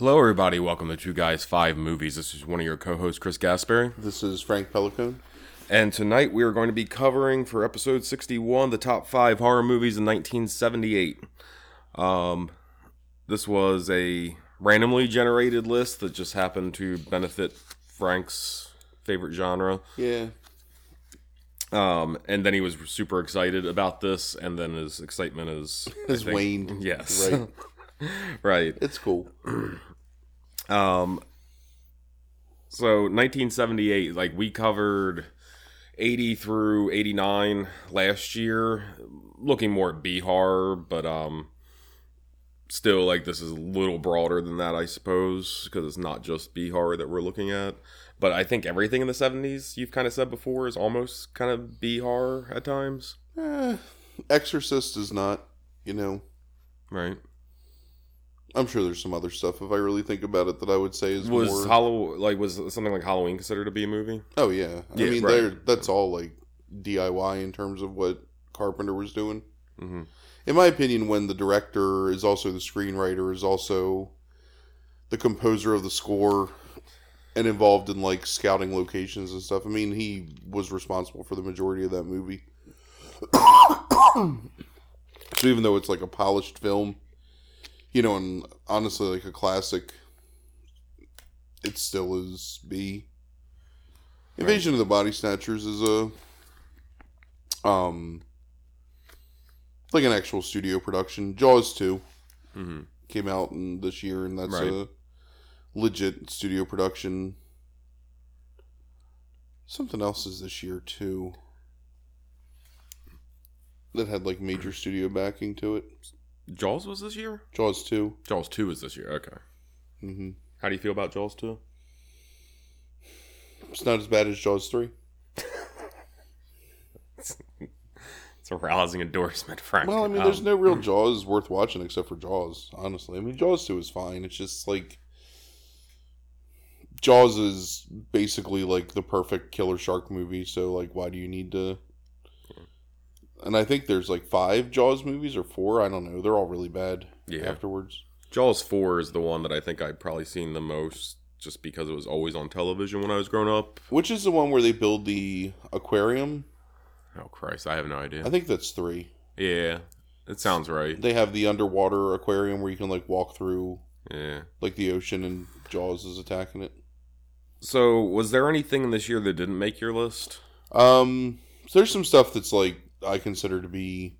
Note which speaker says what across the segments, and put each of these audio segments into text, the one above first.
Speaker 1: Hello, everybody. Welcome to Two Guys Five Movies. This is one of your co-hosts, Chris Gaspari,
Speaker 2: This is Frank Pelicone.
Speaker 1: and tonight we are going to be covering for episode sixty-one the top five horror movies in 1978. Um, this was a randomly generated list that just happened to benefit Frank's favorite genre.
Speaker 2: Yeah.
Speaker 1: Um, and then he was super excited about this, and then his excitement is I think-
Speaker 2: waned.
Speaker 1: Yes,
Speaker 2: Right.
Speaker 1: right.
Speaker 2: It's cool.
Speaker 1: Um, so 1978, like we covered 80 through 89 last year, looking more at B horror, but um, still like this is a little broader than that, I suppose, because it's not just B horror that we're looking at. But I think everything in the 70s, you've kind of said before, is almost kind of B horror at times,
Speaker 2: Eh, Exorcist is not, you know.
Speaker 1: right?
Speaker 2: I'm sure there's some other stuff if I really think about it that I would say is
Speaker 1: Was
Speaker 2: more.
Speaker 1: Hollow like was something like Halloween considered to be a movie?
Speaker 2: oh yeah.
Speaker 1: Yeah,
Speaker 2: I mean,
Speaker 1: right.
Speaker 2: that's all like DIY in terms of what Carpenter was doing.
Speaker 1: hmm
Speaker 2: In my opinion, when the director is also the screenwriter, is also the composer of the score, and involved in like scouting locations and stuff. I mean, he was responsible for the majority of that movie. so even though it's like a polished film, you know, and honestly like a classic, it still is B. Invasion of the Body Snatchers is a um like an actual studio production. Jaws 2
Speaker 1: hmm
Speaker 2: came out in this year, and that's
Speaker 1: Right.
Speaker 2: a legit studio production. Something else is this year too. That had like major studio backing to it.
Speaker 1: Jaws was this year.
Speaker 2: Jaws 2.
Speaker 1: Jaws two is this year. Okay.
Speaker 2: hmm
Speaker 1: How do you feel about Jaws two?
Speaker 2: It's not as bad as Jaws 3.
Speaker 1: It's a rousing endorsement, Frank.
Speaker 2: Well, I mean, there's
Speaker 1: Um,
Speaker 2: no real Jaws worth watching except for Jaws, honestly. I mean, Jaws 2 is fine. It's just like. Jaws is basically like the perfect killer shark movie, so like, why do you need to. And I think there's like five Jaws movies or four. I don't know. They're all really bad
Speaker 1: Yeah.
Speaker 2: afterwards.
Speaker 1: Jaws four is the one that I think I'd probably seen the most, just because it was always on television when I was growing up.
Speaker 2: Which is the one where they build the aquarium?
Speaker 1: Oh Christ, I have no idea.
Speaker 2: I think that's three.
Speaker 1: yeah, it sounds right.
Speaker 2: They have the underwater aquarium where you can like walk through
Speaker 1: Yeah.
Speaker 2: like the ocean and Jaws is attacking it.
Speaker 1: So, was there anything in this year that didn't make your list?
Speaker 2: Um, so there's some stuff that's like I consider to be,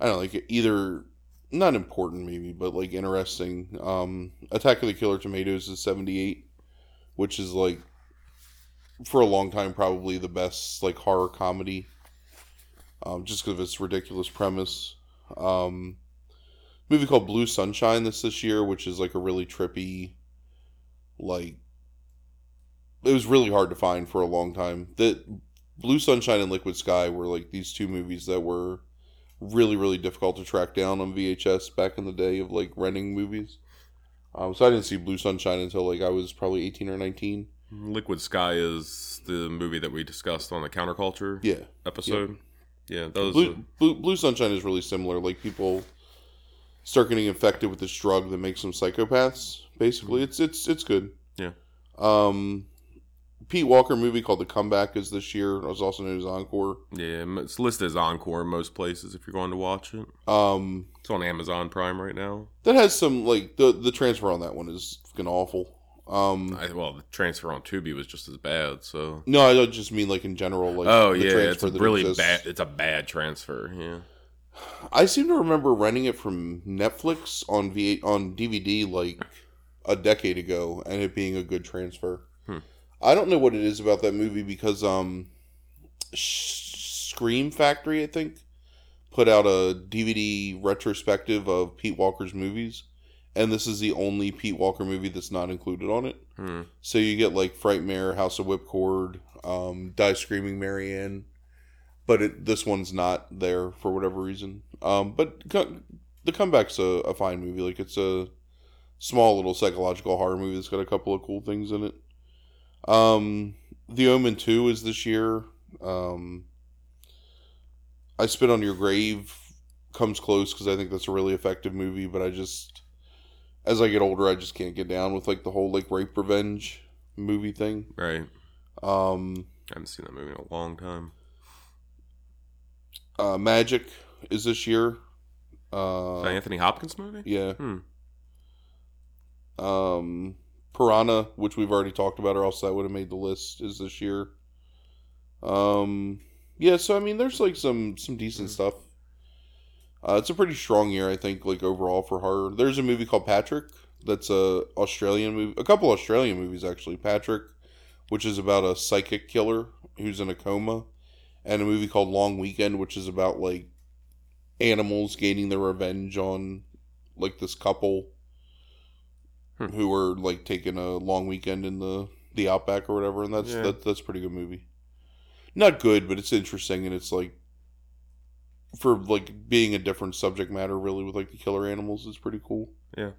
Speaker 2: I don't know, like either not important maybe, but like interesting. Um, Attack of the Killer Tomatoes is 78, which is like for a long time probably the best like horror comedy. Um, just because of its ridiculous premise. Um, movie called Blue Sunshine this this year, which is like a really trippy, like it was really hard to find for a long time. That Blue Sunshine and Liquid Sky were like these two movies that were really really difficult to track down on VHS back in the day of like renting movies. Um, so I didn't see Blue Sunshine until like I was probably eighteen or nineteen.
Speaker 1: Liquid Sky is the movie that we discussed on the counterculture
Speaker 2: Yeah,
Speaker 1: episode. Yeah, yeah those.
Speaker 2: Blue, Blue Blue Sunshine is really similar. Like people start getting infected with this drug that makes them psychopaths. Basically, it's it's it's good.
Speaker 1: Yeah.
Speaker 2: Um, Pete Walker movie called The Comeback is this year. It was also known as Encore.
Speaker 1: yeah, it's listed as Encore in most places if you're going to watch it.
Speaker 2: Um,
Speaker 1: It's on Amazon Prime right now.
Speaker 2: that has some like the the transfer on that one is fucking awful. Um,
Speaker 1: I, well, the transfer on Tubi was just as bad. So.
Speaker 2: no, I don't just mean like in general. Like
Speaker 1: oh
Speaker 2: the
Speaker 1: yeah, it's a really
Speaker 2: exists.
Speaker 1: bad. It's a bad transfer. Yeah.
Speaker 2: I seem to remember renting it from Netflix on V on DVD like a decade ago, and it being a good transfer. I don't know what it is about that movie because um, Scream Factory, I think, put out a DVD retrospective of Pete Walker's movies, and this is the only Pete Walker movie that's not included on it.
Speaker 1: Hmm.
Speaker 2: So you get like Frightmare, House of Whipcord, um, Die Screaming Marianne, but it, this one's not there for whatever reason. Um, but co- the comeback's a, a fine movie. Like it's a small little psychological horror movie that's got a couple of cool things in it. Um, The Omen Two is this year. Um, I Spit on Your Grave comes close because I think that's a really effective movie, but I just as I get older, I just can't get down with like the whole like rape revenge movie thing.
Speaker 1: Right.
Speaker 2: Um,
Speaker 1: I haven't seen that movie in a long time.
Speaker 2: uh, Magic is this year.
Speaker 1: Is that
Speaker 2: Uh,
Speaker 1: Anthony Hopkins movie?
Speaker 2: yeah.
Speaker 1: Hmm.
Speaker 2: Um, Piranha, which we've already talked about, or else that would have made the list, is this year. Um, yeah. So I mean, there's like some some decent stuff. Uh, it's a pretty strong year, I think, like overall for horror. There's a movie called Patrick. That's a Australian movie. A couple Australian movies actually. Patrick, which is about a psychic killer who's in a coma, and a movie called Long Weekend, which is about like animals gaining their revenge on like this couple
Speaker 1: Hmm.
Speaker 2: who were like taking a long weekend in the the outback or whatever, and that's
Speaker 1: Yeah.
Speaker 2: that, that's a pretty good movie. Not good, but it's interesting, and it's like for like being a different subject matter, really with like the killer animals is pretty cool.
Speaker 1: Yeah.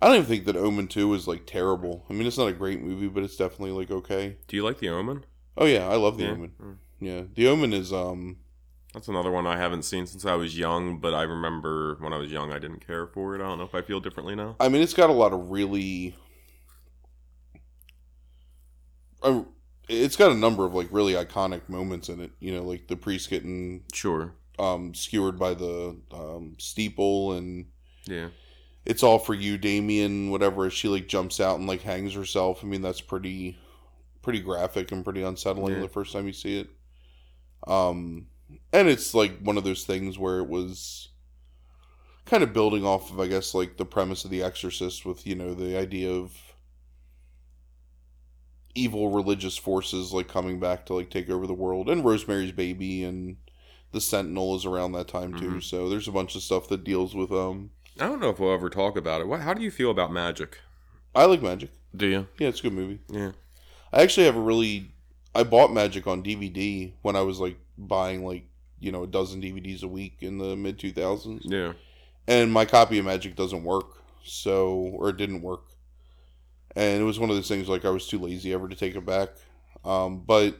Speaker 2: I don't even think that Omen Two is like terrible. I mean, it's not a great movie, but it's definitely like okay.
Speaker 1: Do you like The Omen?
Speaker 2: Oh yeah, I love The
Speaker 1: Yeah.
Speaker 2: Omen.
Speaker 1: Hmm.
Speaker 2: Yeah, The Omen is um
Speaker 1: That's another one I haven't seen since I was young, but I remember when I was young I didn't care for it. I don't know if I feel differently now.
Speaker 2: I mean, it's got a lot of really. Uh, it's got a number of like really iconic moments in it. You know, like the priest getting
Speaker 1: Sure.
Speaker 2: um, skewered by the um, steeple, and
Speaker 1: Yeah.
Speaker 2: it's all for you, Damien. Whatever. She like jumps out and like hangs herself. I mean, that's pretty, pretty graphic and pretty unsettling
Speaker 1: Yeah.
Speaker 2: the first time you see it. Um, and it's like one of those things where it was kind of building off of, I guess, like the premise of The Exorcist, with you know the idea of evil religious forces like coming back to like take over the world, and Rosemary's Baby and the Sentinel is around that time too.
Speaker 1: Mhm.
Speaker 2: So there's a bunch of stuff that deals with um.
Speaker 1: I don't know if we'll ever talk about it. What, how do you feel about magic?
Speaker 2: I like Magic.
Speaker 1: Do you?
Speaker 2: Yeah, it's a good movie.
Speaker 1: Yeah.
Speaker 2: I actually have a really. I bought Magic on DVD when I was like buying like you know a dozen DVDs a week in the mid two thousands,
Speaker 1: Yeah.
Speaker 2: and my copy of Magic doesn't work, so or it didn't work, and it was one of those things like I was too lazy ever to take it back. Um, but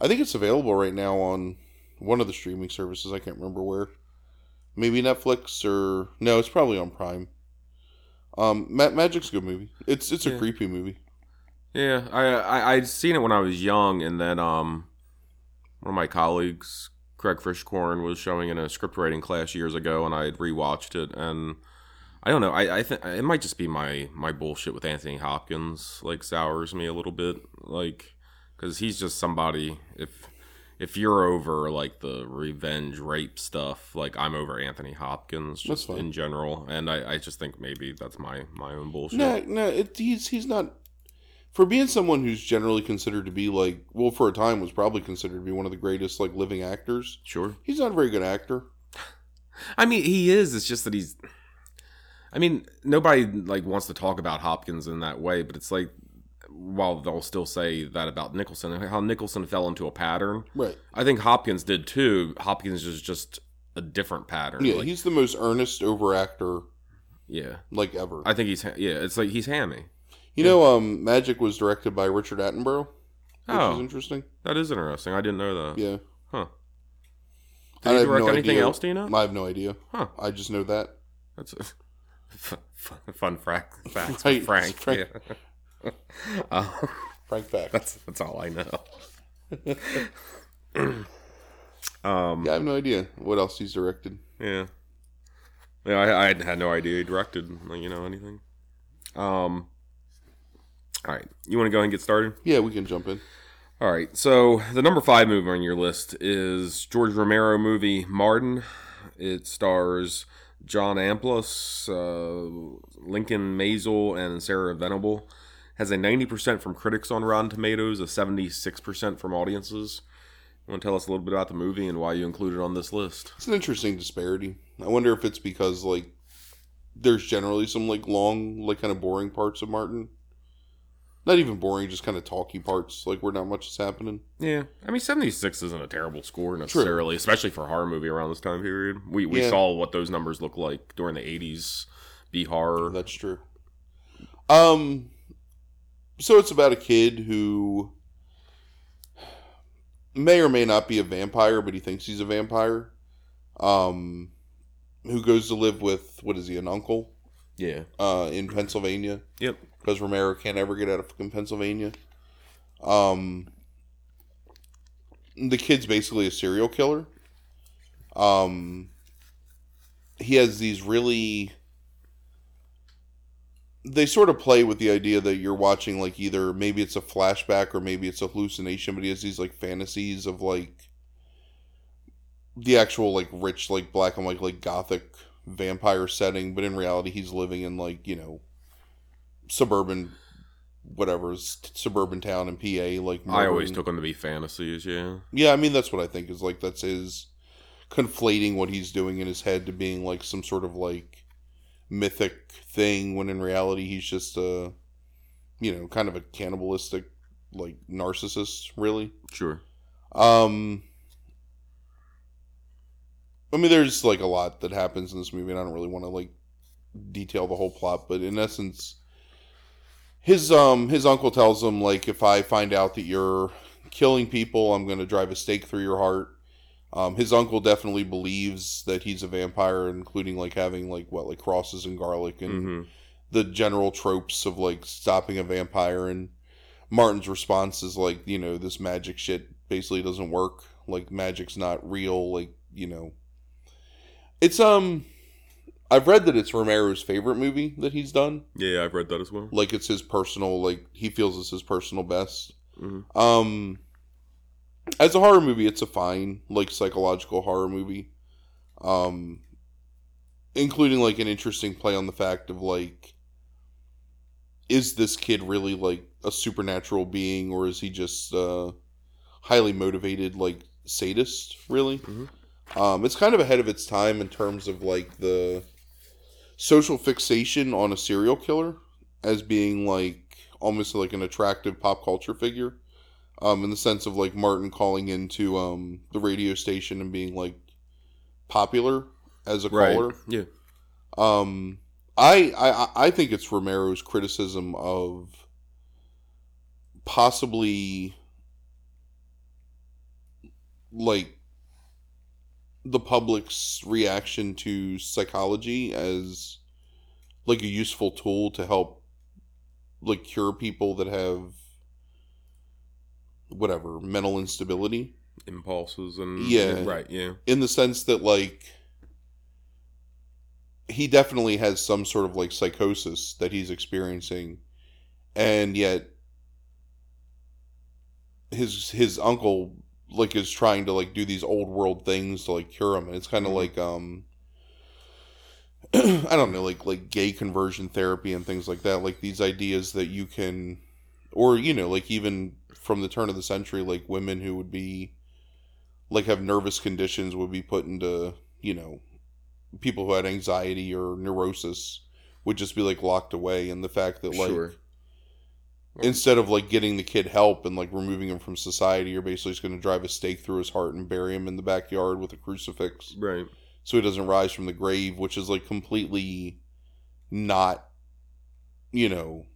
Speaker 2: I think it's available right now on one of the streaming services. I can't remember where, maybe Netflix or no, it's probably on Prime. Um, Ma- Magic's a good movie. It's it's a
Speaker 1: Yeah.
Speaker 2: creepy movie.
Speaker 1: Yeah, I, I I'd seen it when I was young, and then um, one of my colleagues, Craig Fishcorn, was showing in a script writing class years ago, and I had rewatched it, and I don't know, I I think it might just be my my bullshit with Anthony Hopkins like sours me a little bit, like because he's just somebody if. If you're over like the revenge rape stuff, like I'm over Anthony Hopkins just in general, and I, I just think maybe that's my my own bullshit.
Speaker 2: No, no, it, he's he's not. For being someone who's generally considered to be like, well, for a time was probably considered to be one of the greatest like living actors.
Speaker 1: Sure.
Speaker 2: He's not a very good actor.
Speaker 1: I mean, he is. It's just that he's. I mean, nobody like wants to talk about Hopkins in that way, but it's like, while they'll still say that about Nicholson, how Nicholson fell into a pattern.
Speaker 2: Right.
Speaker 1: I think Hopkins did too. Hopkins is just a different pattern.
Speaker 2: Yeah,
Speaker 1: Like,
Speaker 2: he's the most earnest over actor
Speaker 1: yeah.
Speaker 2: like ever.
Speaker 1: I think he's yeah. It's like he's hammy.
Speaker 2: You know, um, Magic was directed by Richard Attenborough, which is
Speaker 1: Oh,
Speaker 2: interesting.
Speaker 1: that is interesting. I didn't know that.
Speaker 2: Yeah.
Speaker 1: Huh.
Speaker 2: I
Speaker 1: Did he
Speaker 2: have
Speaker 1: direct
Speaker 2: no
Speaker 1: anything
Speaker 2: idea.
Speaker 1: else? Do you know?
Speaker 2: I have no idea.
Speaker 1: Huh.
Speaker 2: I just know that.
Speaker 1: That's a fun, fun fact. Facts
Speaker 2: Right,
Speaker 1: Frank.
Speaker 2: Frank.
Speaker 1: Yeah. Uh,
Speaker 2: Frank Fact.
Speaker 1: That's that's all I know. um,
Speaker 2: yeah, I have no idea what else he's directed.
Speaker 1: yeah, yeah. I, I had no idea he directed, you know, anything. Um, all right, you want to go ahead and get started?
Speaker 2: Yeah, we can jump in.
Speaker 1: All right, so the number five movie on your list is George Romero movie Martin. It stars John Amplas, uh, Lincoln Maazel, and Sarah Venable. Has a 90% from critics on Rotten Tomatoes, a 76% from audiences. You want to tell us a little bit about the movie and why you included it on this list?
Speaker 2: It's an interesting disparity. I wonder if it's because like there's generally some like long, like kind of boring parts of Martin. Not even boring, just kind of talky parts, like where not much is happening.
Speaker 1: Yeah, I mean, 76 isn't a terrible score necessarily, especially for a horror movie around this time period. We, we
Speaker 2: Yeah.
Speaker 1: saw what those numbers look like during the 80s, B horror.
Speaker 2: That's true. Um, so it's about a kid who may or may not be a vampire, but he thinks he's a vampire. Um, who goes to live with what is he, an uncle?
Speaker 1: Yeah.
Speaker 2: uh, in Pennsylvania
Speaker 1: Yep.
Speaker 2: because Romero can't ever get out of fucking Pennsylvania. Um, the kid's basically a serial killer. Um, he has these really. They sort of play with the idea that you're watching like either maybe it's a flashback or maybe it's a hallucination, but he has these like fantasies of like the actual like rich like black and white like gothic vampire setting, but in reality he's living in like you know suburban whatever suburban town in PA like
Speaker 1: I always took them to be fantasies. Yeah.
Speaker 2: yeah I mean that's what I think is like that's his conflating what he's doing in his head to being like some sort of like mythic thing when in reality he's just a you know kind of a cannibalistic like narcissist really
Speaker 1: Sure.
Speaker 2: um I mean there's like a lot that happens in this movie and I don't really want to like detail the whole plot but in essence his um his uncle tells him like if I find out that you're killing people I'm going to drive a stake through your heart um his uncle definitely believes that he's a vampire including like having like what like crosses and garlic and
Speaker 1: hmm
Speaker 2: the general tropes of like stopping a vampire and Martin's response is like, you know, this magic shit basically doesn't work. Like magic's not real, like, you know. It's um I've read that it's Romero's favorite movie that he's done.
Speaker 1: Yeah, I've read that as well.
Speaker 2: Like it's his personal like he feels it's his personal best.
Speaker 1: hmm
Speaker 2: Um as a horror movie, it's a fine, like psychological horror movie. Um including like an interesting play on the fact of like is this kid really like a supernatural being or is he just uh highly motivated like sadist really
Speaker 1: Mhm.
Speaker 2: Um it's kind of ahead of its time in terms of like the social fixation on a serial killer as being like almost like an attractive pop culture figure um in the sense of like martin calling into um the radio station and being like popular as a
Speaker 1: Right.
Speaker 2: caller
Speaker 1: Yeah.
Speaker 2: um, I, I I think it's Romero's criticism of possibly like the public's reaction to psychology as like a useful tool to help like cure people that have whatever mental instability
Speaker 1: Impulses and
Speaker 2: Yeah.
Speaker 1: Right. Yeah.
Speaker 2: in the sense that like he definitely has some sort of like psychosis that he's experiencing and yet his his uncle like is trying to like do these old world things to like cure him and it's kind of
Speaker 1: Mhm.
Speaker 2: like um I don't know like like gay conversion therapy and things like that like these ideas that you can or you know like even from the turn of the century like women who would be like have nervous conditions would be put into you know people who had anxiety or neurosis would just be like locked away and the fact that like
Speaker 1: Sure.
Speaker 2: Instead of like getting the kid help and like removing him from society you're basically just going to drive a stake through his heart and bury him in the backyard with a crucifix
Speaker 1: Right.
Speaker 2: so he doesn't rise from the grave which is like completely not you know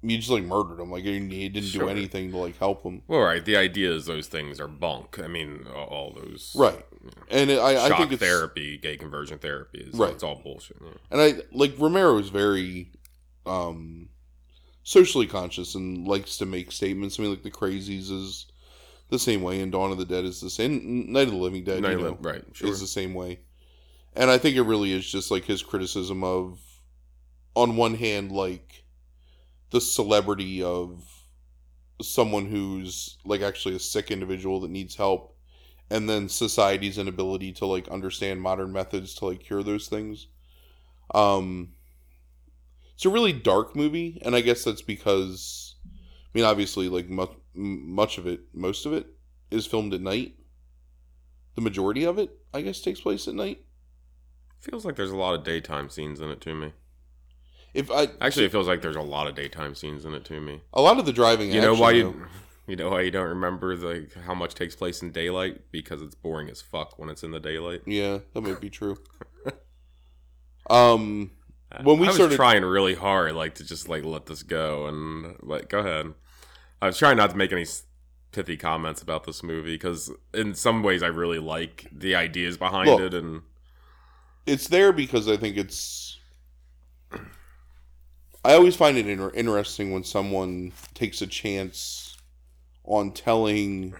Speaker 2: you just like murdered him like he didn't do anything to like help him
Speaker 1: Well, right. The idea is those things are bunk. I mean, all- all those
Speaker 2: right and it, I, I think it's
Speaker 1: therapy, gay conversion therapy is
Speaker 2: Right.
Speaker 1: It's all bullshit. Yeah.
Speaker 2: and I like Romero is very um socially conscious and likes to make statements. I mean, like the Crazies is the same way, and Dawn of the Dead is the same. Night of the Living Dead,
Speaker 1: Night
Speaker 2: you know,
Speaker 1: right. Sure.
Speaker 2: is the same way. And I think it really is just like his criticism of, on one hand, like the celebrity of someone who's like actually a sick individual that needs help and then society's inability to like understand modern methods to like cure those things um it's a really dark movie and i guess that's because i mean obviously like much, much of it most of it is filmed at night the majority of it i guess takes place at night
Speaker 1: Feels like there's a lot of daytime scenes in it to me.
Speaker 2: if i
Speaker 1: Actually, it feels like there's a lot of daytime scenes in it to me.
Speaker 2: a lot of the driving
Speaker 1: You know why
Speaker 2: though-
Speaker 1: you you know why you don't remember like how much takes place in daylight because it's boring as fuck when it's in the daylight.
Speaker 2: yeah that might be true um When we
Speaker 1: I was
Speaker 2: started-
Speaker 1: trying really hard like to just like let this go and like go ahead. I was trying not to make any pithy comments about this movie because in some ways I really like the ideas behind
Speaker 2: Look,
Speaker 1: it and
Speaker 2: it's there because I think it's I always find it inter- interesting when someone takes a chance on telling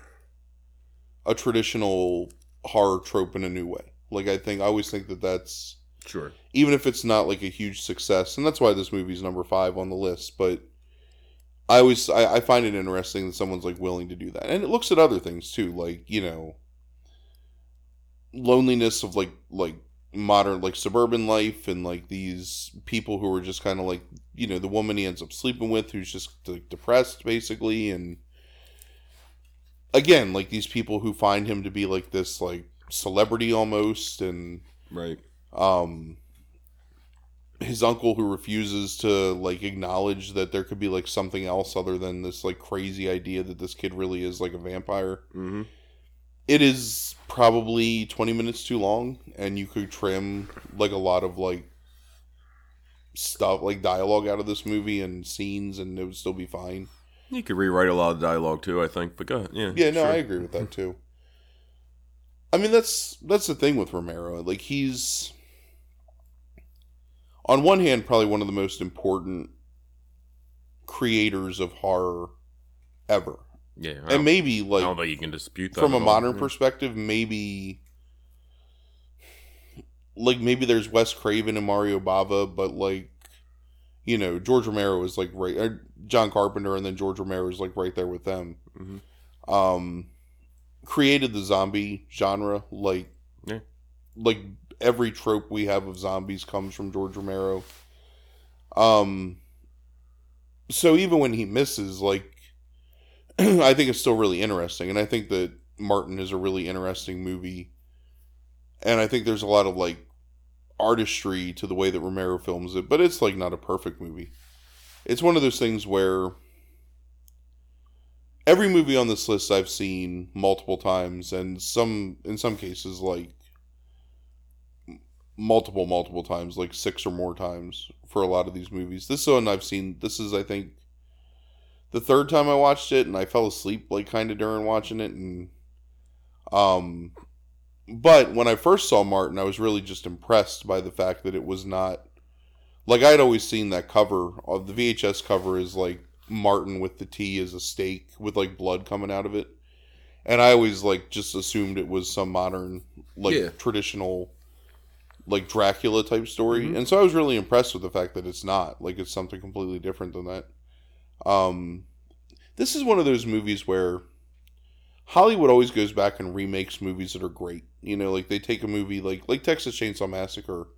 Speaker 2: a traditional horror trope in a new way. Like I think I always think that that's
Speaker 1: Sure.
Speaker 2: even if it's not like a huge success, and that's why this movie's number five on the list. But I always I, I find it interesting that someone's like willing to do that, and it looks at other things too, like you know, loneliness of like like modern like suburban life and like these people who are just kind of like you know the woman he ends up sleeping with who's just like depressed basically and again like these people who find him to be like this like celebrity almost and
Speaker 1: Right.
Speaker 2: Um his uncle who refuses to like acknowledge that there could be like something else other than this like crazy idea that this kid really is like a vampire
Speaker 1: Mm-hmm.
Speaker 2: it is probably 20 minutes too long and you could trim like a lot of like stuff like dialogue out of this movie and scenes and it would still be fine
Speaker 1: You could rewrite a lot of dialogue too, I think. But go ahead. Yeah.
Speaker 2: yeah no
Speaker 1: sure.
Speaker 2: i agree with that too i mean that's that's the thing with romero like he's on one hand probably one of the most important creators of horror ever
Speaker 1: Yeah.
Speaker 2: And maybe
Speaker 1: I
Speaker 2: like
Speaker 1: don't think you can dispute that
Speaker 2: from a modern
Speaker 1: Yeah.
Speaker 2: perspective, maybe like maybe there's Wes Craven and Mario Bava, but like you know George Romero is like right, John Carpenter, and then George Romero is like right there with them.
Speaker 1: Mhm.
Speaker 2: Um, created the zombie genre, like
Speaker 1: Yeah.
Speaker 2: like every trope we have of zombies comes from George Romero. Um, so even when he misses, like I think it's still really interesting, and I think that Martin is a really interesting movie, and I think there's a lot of like artistry to the way that Romero films it, but it's like not a perfect movie. It's one of those things where every movie on this list I've seen multiple times, and some in some cases like multiple multiple times, like six or more times for a lot of these movies. This one I've seen. This is I think the third time I watched it, and I fell asleep like kind of during watching it, and um, but when I first saw Martin, I was really just impressed by the fact that it was not like I'd always seen that cover of the VHS cover is like Martin with the T as a stake with like blood coming out of it, and I always like just assumed it was some modern like
Speaker 1: Yeah.
Speaker 2: traditional like Dracula type story,
Speaker 1: Mhm.
Speaker 2: and so I was really impressed with the fact that it's not like it's something completely different than that. Um, this is one of those movies where Hollywood always goes back and remakes movies that are great. You know, like they take a movie like like Texas Chainsaw Massacre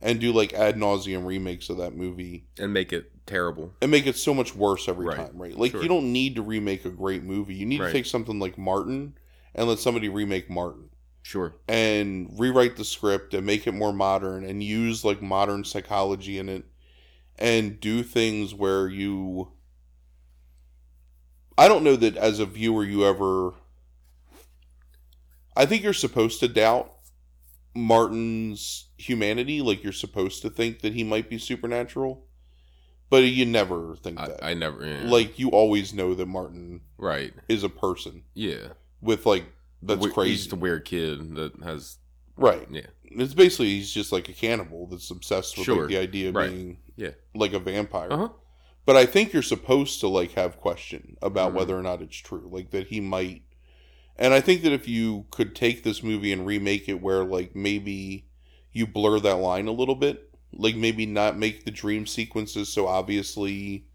Speaker 2: and do like ad nauseum remakes of that movie
Speaker 1: and make it terrible.
Speaker 2: and make it so much worse every
Speaker 1: Right.
Speaker 2: time, right? Like
Speaker 1: Sure.
Speaker 2: you don't need to remake a great movie. You need
Speaker 1: Right.
Speaker 2: to take something like Martin and let somebody remake Martin
Speaker 1: Sure.
Speaker 2: and rewrite the script and make it more modern and use like modern psychology in it and do things where you I don't know that as a viewer you ever I think you're supposed to doubt Martin's humanity like you're supposed to think that he might be supernatural but you never think
Speaker 1: I,
Speaker 2: that
Speaker 1: I never yeah.
Speaker 2: like you always know that Martin
Speaker 1: right.
Speaker 2: is a person
Speaker 1: Yeah.
Speaker 2: with like that's
Speaker 1: We- He's
Speaker 2: crazy
Speaker 1: just a weird kid that has
Speaker 2: right
Speaker 1: yeah.
Speaker 2: It's basically he's just like a cannibal that's obsessed with
Speaker 1: Sure.
Speaker 2: like, the idea of
Speaker 1: Right.
Speaker 2: being
Speaker 1: Yeah.
Speaker 2: like a vampire.
Speaker 1: Uh huh.
Speaker 2: But I think you're supposed to like have question about
Speaker 1: Mhm.
Speaker 2: whether or not it's true, like that he might. And I think that if you could take this movie and remake it, where like maybe you blur that line a little bit, like maybe not make the dream sequences so obviously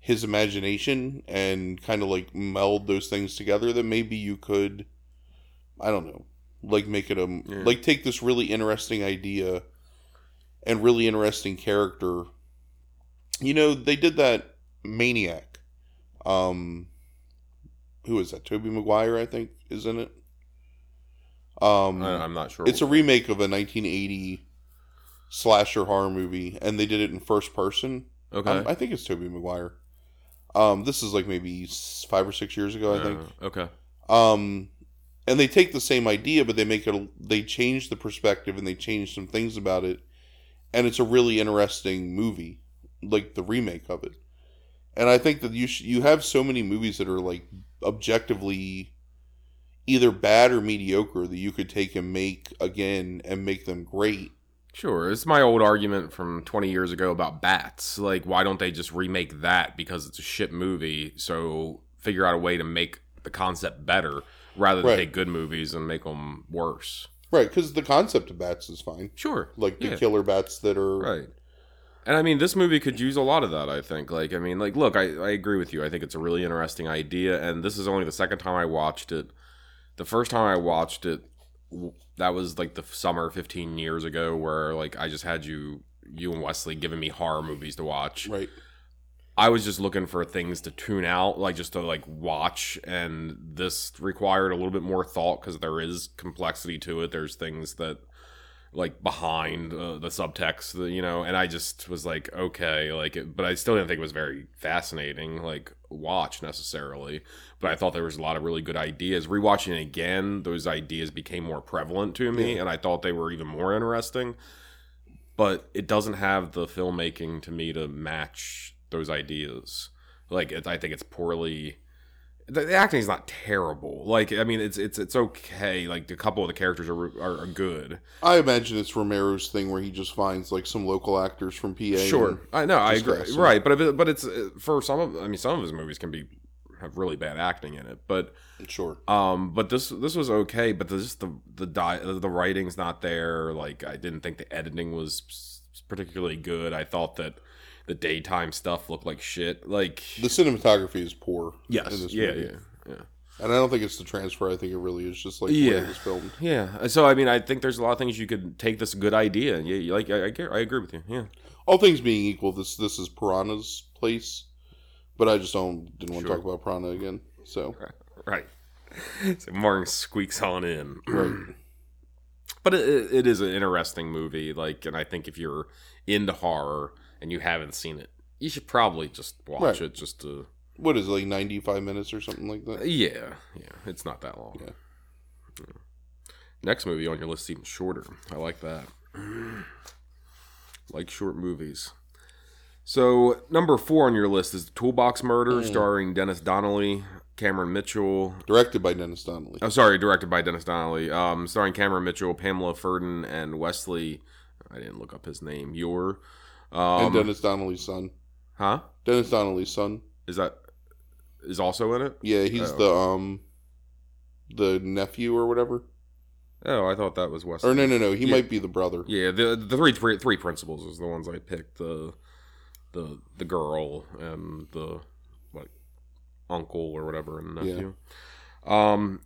Speaker 2: his imagination and kind of like meld those things together, that maybe you could, I don't know, like make it a
Speaker 1: Yeah.
Speaker 2: like take this really interesting idea and really interesting character. You know, they did that Maniac. Um who is that? Tobey Maguire, I think, is in it. Um
Speaker 1: I, I'm not sure.
Speaker 2: it's a remake of a 1980 slasher horror movie, and they did it in first person.
Speaker 1: okay.
Speaker 2: Um, I think it's Tobey Maguire. Um, this is like maybe five or six years ago, I think.
Speaker 1: Uh, okay.
Speaker 2: Um, and they take the same idea, but they make it. They change the perspective and they change some things about it, and it's a really interesting movie, like the remake of it. And I think that you sh- you have so many movies that are like objectively either bad or mediocre that you could take and make again and make them great.
Speaker 1: Sure, it's my old argument from 20 years ago about bats. Like, why don't they just remake that because it's a shit movie? So figure out a way to make the concept better rather than
Speaker 2: Right.
Speaker 1: take good movies and make them worse.
Speaker 2: Right, because the concept of bats is fine.
Speaker 1: Sure,
Speaker 2: Like the
Speaker 1: Yeah.
Speaker 2: killer bats that are.
Speaker 1: right. And I mean, this movie could use a lot of that. I think. Like, I mean, like, look, I, I agree with you. I think it's a really interesting idea, and this is only the second time I watched it. The first time I watched it, that was like the summer 15 years ago, where like I just had you, you and Wesley giving me horror movies to watch.
Speaker 2: Right.
Speaker 1: I was just looking for things to tune out, like just to like watch, and this required a little bit more thought because there is complexity to it. There's things that like behind uh, the subtext, you know, and I just was like, okay, like, it, but I still didn't think it was very fascinating, like watch necessarily. But I thought there was a lot of really good ideas. Rewatching it again, those ideas became more prevalent to me,
Speaker 2: Yeah.
Speaker 1: and I thought they were even more interesting. But it doesn't have the filmmaking to me to match those ideas. Like, it, I think it's poorly. The, the acting is not terrible. Like, I mean, it's it's it's okay. Like, a couple of the characters are are, are good.
Speaker 2: I imagine it's Romero's thing where he just finds like some local actors from PA.
Speaker 1: Sure, I know, I agree. Right, but if it, but it's uh, for some of. I mean, some of his movies can be have really bad acting in it, but
Speaker 2: Sure.
Speaker 1: um, but this this was okay. But the, just the the di- the writing's not there. Like, I didn't think the editing was particularly good. I thought that the daytime stuff looked like shit. Like,
Speaker 2: The cinematography is poor.
Speaker 1: yes,
Speaker 2: in this
Speaker 1: yeah,
Speaker 2: movie.
Speaker 1: yeah, yeah.
Speaker 2: And I don't think it's the transfer. I think it really is just like
Speaker 1: Yeah.
Speaker 2: it was filmed.
Speaker 1: Yeah, so I mean, I think there's a lot of things you could take this good idea, yeah, you- like I, I, I agree with you. Yeah,
Speaker 2: All things being equal, this this is Piranha's place, but I just don't didn't want to talk about Piranha again. So
Speaker 1: right. So Martin squeaks on in,
Speaker 2: right,
Speaker 1: but it, it is an interesting movie. Like, and I think if you're into horror and you haven't seen it, you should probably just watch
Speaker 2: Right.
Speaker 1: it. Just to,
Speaker 2: what is it, like ninety five minutes or something like that?
Speaker 1: yeah, yeah, it's not that long.
Speaker 2: Yeah.
Speaker 1: Yeah. Next movie on your list is even shorter. I like that. like short movies. So number four on your list is the Toolbox Murder,
Speaker 2: Mm.
Speaker 1: starring Dennis Donnelly, Cameron Mitchell.
Speaker 2: Directed by Dennis Donnelly.
Speaker 1: Oh, sorry, directed by Dennis Donnelly. Um, starring Cameron Mitchell, Pamela Ferdin, and Wesley. I didn't look up his name. Your, um,
Speaker 2: and Dennis Donnelly's son.
Speaker 1: huh?
Speaker 2: Dennis Donnelly's son.
Speaker 1: Is that is also in it?
Speaker 2: Yeah, he's
Speaker 1: Oh.
Speaker 2: the um the nephew or whatever.
Speaker 1: Oh, I thought that was Wesley.
Speaker 2: Or no, no, no. He
Speaker 1: Yeah.
Speaker 2: might be the brother.
Speaker 1: Yeah, the the three three, three principals is the ones I picked. The the the girl and the like uncle or whatever and nephew. Um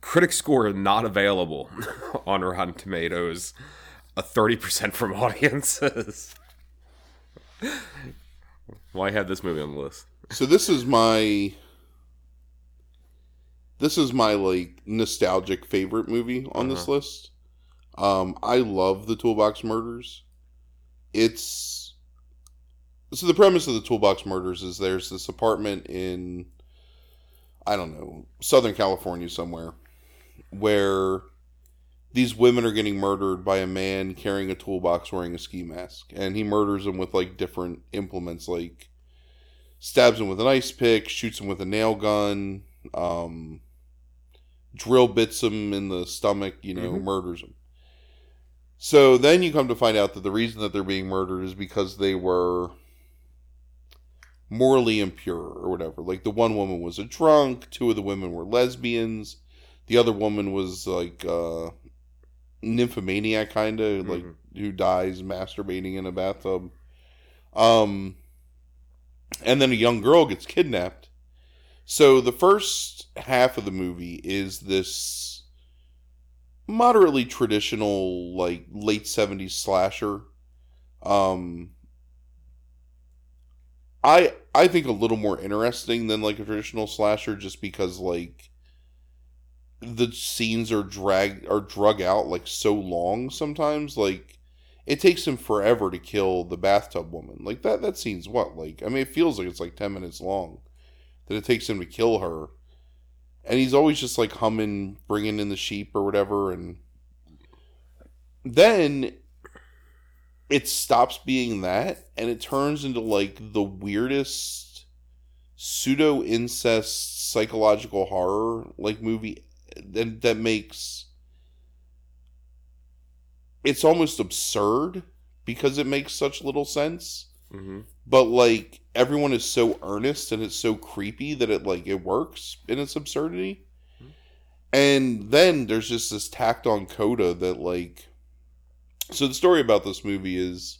Speaker 1: critic score not available on Rotten Tomatoes. A thirty percent from audiences. Why have this movie on the list?
Speaker 2: So this is my this is my like nostalgic favorite movie on this
Speaker 1: Uh-huh.
Speaker 2: list. Um I love the Toolbox Murders. It's so the premise of the Toolbox Murders is there's this apartment in I don't know, Southern California somewhere where these women are getting murdered by a man carrying a toolbox wearing a ski mask and he murders them with like different implements like stabs him with an ice pick, shoots him with a nail gun, um, drill bits him in the stomach, you know,
Speaker 1: Mhm.
Speaker 2: murders him. So then you come to find out that the reason that they're being murdered is because they were morally impure or whatever. Like the one woman was a drunk, two of the women were lesbians, the other woman was like uh nymphomaniac kind of like
Speaker 1: Mhm.
Speaker 2: who dies masturbating in a bathtub. Um and then a young girl gets kidnapped. So the first half of the movie is this moderately traditional like late 70s slasher. Um I I think a little more interesting than like a traditional slasher just because like the scenes are drag are drug out like so long sometimes like it takes him forever to kill the bathtub woman. Like that that scene's what like i mean it feels like it's like 10 minutes long that it takes him to kill her. And he's always just like humming bringing in the sheep or whatever and then it stops being that and it turns into like the weirdest pseudo incest psychological horror like movie that that makes it's almost absurd because it makes such little sense.
Speaker 1: hmm
Speaker 2: But like everyone is so earnest and it's so creepy that it like it works in its absurdity. And then there's just this tacked on coda that like so the story about this movie is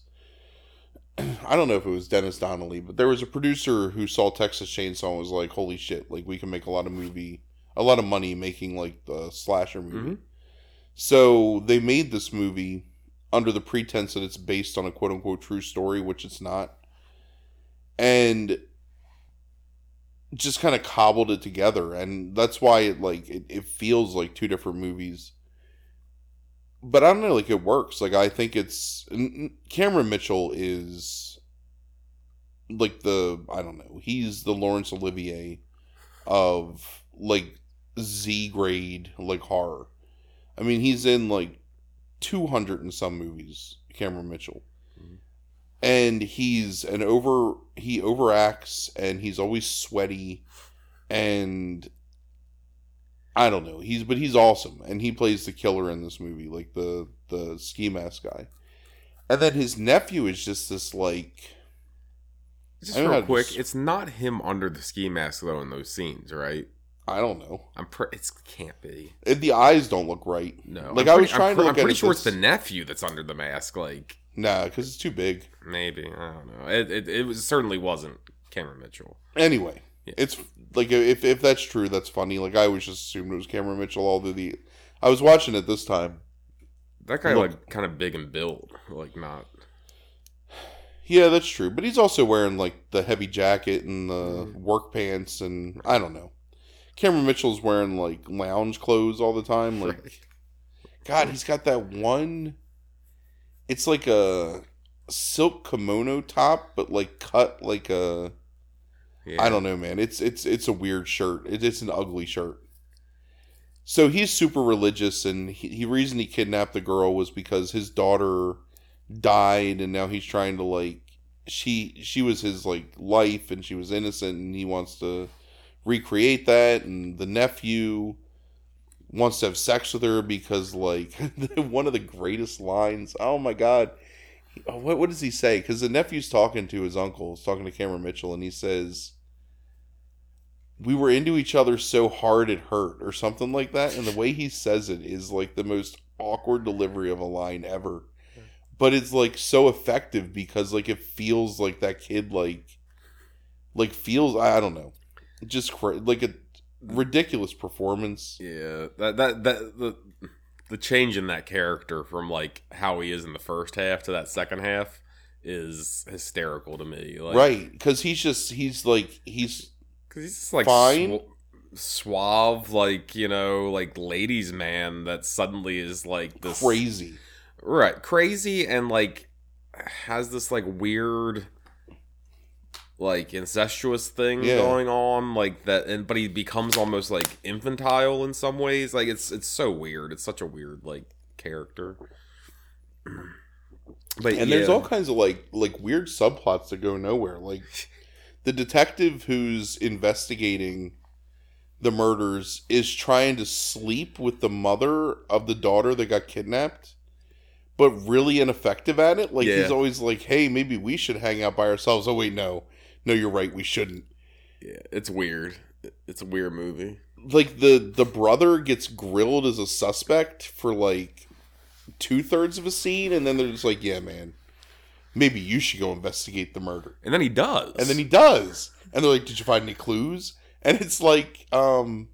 Speaker 2: I don't know if it was Dennis Donnelly, but there was a producer who saw Texas Chainsaw and was like, "Holy shit! Like we can make a lot of movie, a lot of money making like the slasher movie."
Speaker 1: Mhm.
Speaker 2: So they made this movie under the pretense that it's based on a quote unquote true story, which it's not, and just kind of cobbled it together, and that's why it like it, it feels like two different movies. But I don't know, like it works. Like I think it's Cameron Mitchell is like the I don't know. He's the Laurence Olivier of like Z grade like horror. I mean, he's in like 200 and some movies, Cameron Mitchell.
Speaker 1: Mhm.
Speaker 2: And he's an over he overacts and he's always sweaty and I don't know. He's but he's awesome and he plays the killer in this movie, like the the ski mask guy. And then his nephew is just this like
Speaker 1: Just real quick, it's not him under the ski mask though in those scenes, right?
Speaker 2: I don't know.
Speaker 1: I'm pre- it can't be.
Speaker 2: It, the eyes don't look right.
Speaker 1: No,
Speaker 2: Like,
Speaker 1: I'm
Speaker 2: I was trying
Speaker 1: I'm,
Speaker 2: to look
Speaker 1: I'm pretty
Speaker 2: it
Speaker 1: sure it's the nephew that's under the mask. Like
Speaker 2: Nah, because it's too big.
Speaker 1: maybe I don't know. It it, it was certainly wasn't Cameron Mitchell.
Speaker 2: Anyway,
Speaker 1: Yeah.
Speaker 2: it's like if if that's true, that's funny. Like I was just assumed it was Cameron Mitchell all through the. I was watching it this time.
Speaker 1: That guy
Speaker 2: Look-
Speaker 1: like kind of big and built, like not.
Speaker 2: Yeah, that's true. But he's also wearing like the heavy jacket and the
Speaker 1: Mhm.
Speaker 2: work pants, and I don't know. Cameron Mitchell's wearing like lounge clothes all the time. Like God, he's got that one. It's like a silk kimono top, but like cut like a.
Speaker 1: Yeah.
Speaker 2: I don't know, man. It's it's it's a weird shirt. It, it's an ugly shirt. So he's super religious, and he, he reason he kidnapped the girl was because his daughter died, and now he's trying to like she she was his like life, and she was innocent, and he wants to recreate that, and the nephew wants to have sex with her because like one of the greatest lines. Oh my god. Oh, What, what does he say? Because the nephew's talking to his uncle, he's talking to Cameron Mitchell, and he says, We were into each other so hard it hurt, or something like that. And the way he says it is like the most awkward delivery of a line ever. But it's like so effective because like it feels like that kid like like feels I, I don't know. Just cra- like a ridiculous performance.
Speaker 1: Yeah, that that that the the change in that character from like how he is in the first half to that second half is hysterical to me. Like,
Speaker 2: right. Because he's just he's like he's
Speaker 1: Because he's just like
Speaker 2: Fine.
Speaker 1: sw- suave, like you know, like ladies' man that suddenly is like this
Speaker 2: crazy.
Speaker 1: right, crazy, and like has this like weird, like incestuous thing
Speaker 2: Yeah.
Speaker 1: going on, like that, and but he becomes almost like infantile in some ways. Like it's it's so weird. It's such a weird like character. But
Speaker 2: and
Speaker 1: yeah.
Speaker 2: there's all kinds of like like weird subplots that go nowhere like the detective who's investigating the murders is trying to sleep with the mother of the daughter that got kidnapped but really ineffective at it like
Speaker 1: Yeah.
Speaker 2: he's always like hey maybe we should hang out by ourselves oh wait no no you're right we shouldn't
Speaker 1: yeah, it's weird. It's a weird movie.
Speaker 2: like the the brother gets grilled as a suspect for like two thirds of a scene and then they're just like yeah man maybe you should go investigate the murder
Speaker 1: And then he does.
Speaker 2: And then he does. And they're like, Did you find any clues? And it's like, um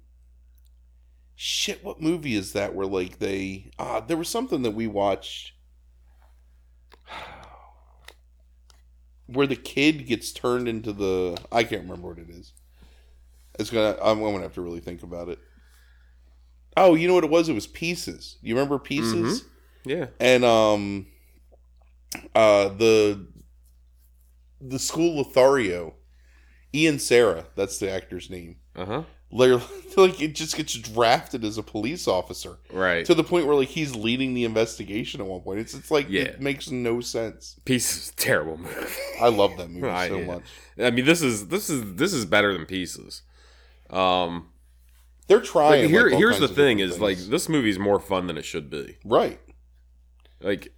Speaker 2: shit, what movie is that where like they ah there was something that we watched where the kid gets turned into the I can't remember what it is. It's gonna I'm gonna have to really think about it. Oh, you know what it was? It was Pieces. You remember Pieces?
Speaker 1: Yeah.
Speaker 2: and um uh the the school Lothario Ian Sera that's the actor's name
Speaker 1: Uh huh.
Speaker 2: Like, like it just gets drafted as a police officer
Speaker 1: Right.
Speaker 2: to the point where like he's leading the investigation at one point it's it's like
Speaker 1: Yeah.
Speaker 2: it makes no sense
Speaker 1: Pieces, terrible movie.
Speaker 2: I love that movie
Speaker 1: I-
Speaker 2: so
Speaker 1: yeah.
Speaker 2: much
Speaker 1: I mean, this is this is this is better than Pieces. Um,
Speaker 2: they're trying
Speaker 1: like, here
Speaker 2: like,
Speaker 1: here's the thing: is like this movie's more fun than it should be.
Speaker 2: right
Speaker 1: Like,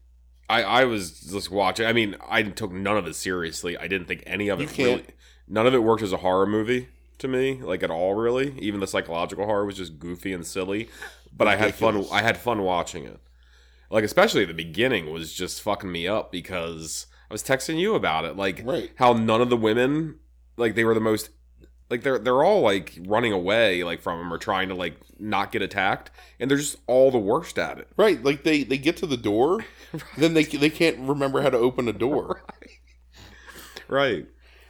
Speaker 1: I I was just watching. I mean, I took none of it seriously. I didn't think any of
Speaker 2: You
Speaker 1: it
Speaker 2: can't-
Speaker 1: really. None of it worked as a horror movie to me, like at all. Really, even the psychological horror was just goofy and silly. But I had fun. I had fun watching it. Like especially the beginning was just fucking me up because I was texting you about it. Like
Speaker 2: Right.
Speaker 1: how none of the women, like they were the most. Like they're they're all like running away like from him or trying to like not get attacked and they're just all the worst at it.
Speaker 2: Right, like they they get to the door, then they they can't remember how to open a door.
Speaker 1: Right.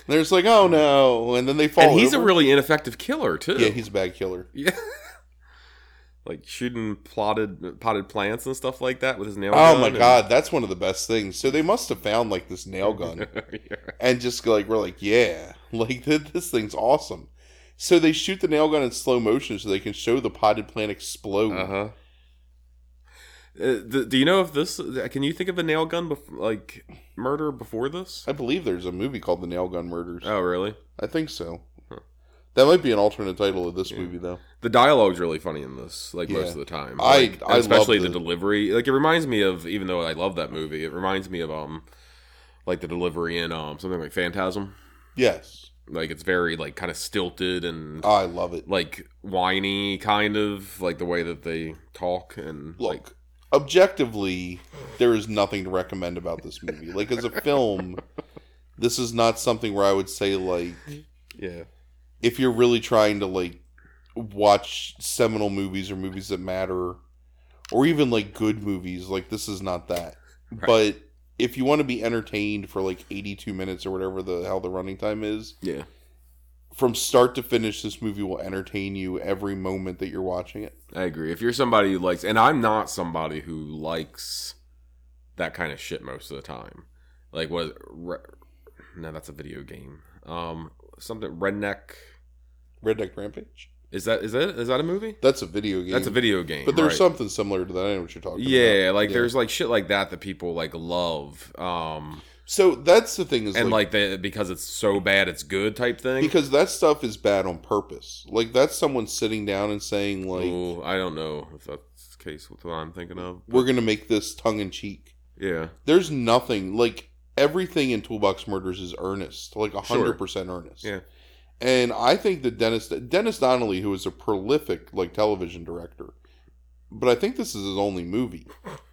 Speaker 2: They're just like, oh no, and then they fall.
Speaker 1: and he's a really ineffective killer too.
Speaker 2: yeah, he's a bad killer.
Speaker 1: yeah. like shooting plotted potted plants and stuff like that with his nail gun.
Speaker 2: Oh my
Speaker 1: and-
Speaker 2: god, that's one of the best things. So they must have found like this nail gun and just like we're like, yeah, like this thing's awesome. So they shoot the nail gun in slow motion so they can show the potted plant explode.
Speaker 1: Uh-huh. Uh, do, do you know if this? Can you think of a nail gun bef- like murder before this?
Speaker 2: I believe there's a movie called The Nail Gun Murders.
Speaker 1: Oh, really?
Speaker 2: I think so.
Speaker 1: Huh.
Speaker 2: That might be an alternate title of this movie though.
Speaker 1: The dialogue's really funny in this, like
Speaker 2: Yeah.
Speaker 1: most of the time.
Speaker 2: I-
Speaker 1: Like,
Speaker 2: I
Speaker 1: especially
Speaker 2: love
Speaker 1: the
Speaker 2: the-
Speaker 1: delivery. Like it reminds me of, even though I love that movie, it reminds me of um, like the delivery in um something like Phantasm.
Speaker 2: Yes,
Speaker 1: Like it's very like kind of stilted and
Speaker 2: I love it.
Speaker 1: like whiny, kind of like the way that they talk and
Speaker 2: Look,
Speaker 1: like
Speaker 2: objectively, there is nothing to recommend about this movie. Like as a film, this is not something where I would say like
Speaker 1: yeah,
Speaker 2: if you're really trying to like watch seminal movies or movies that matter or even like good movies like this is not that
Speaker 1: Right.
Speaker 2: but if you want to be entertained for like 82 minutes or whatever the hell the running time is
Speaker 1: yeah.
Speaker 2: From start to finish this movie will entertain you every moment that you're watching it
Speaker 1: I agree. If you're somebody who likes, and I'm not somebody who likes that kind of shit most of the time. Like what? Re, no, that's a video game. Um, something redneck.
Speaker 2: redneck rampage
Speaker 1: Is that is that is that a movie?
Speaker 2: that's a video game
Speaker 1: That's a video game.
Speaker 2: but there's
Speaker 1: right.
Speaker 2: something similar to that i know what you're talking about
Speaker 1: Yeah, like
Speaker 2: Yeah.
Speaker 1: there's like shit like that that people like love. Um,
Speaker 2: so that's the thing is
Speaker 1: and
Speaker 2: like,
Speaker 1: like the because it's so bad it's good type thing.
Speaker 2: because that stuff is bad on purpose like that's someone sitting down and saying like
Speaker 1: Ooh, I don't know if that's the case with what I'm thinking of.
Speaker 2: we're gonna make this tongue in cheek.
Speaker 1: Yeah,
Speaker 2: There's nothing like everything in Toolbox Murders is earnest, like hundred percent earnest.
Speaker 1: Yeah.
Speaker 2: And I think that Dennis Dennis Donnelly, who is a prolific like television director, but I think this is his only movie.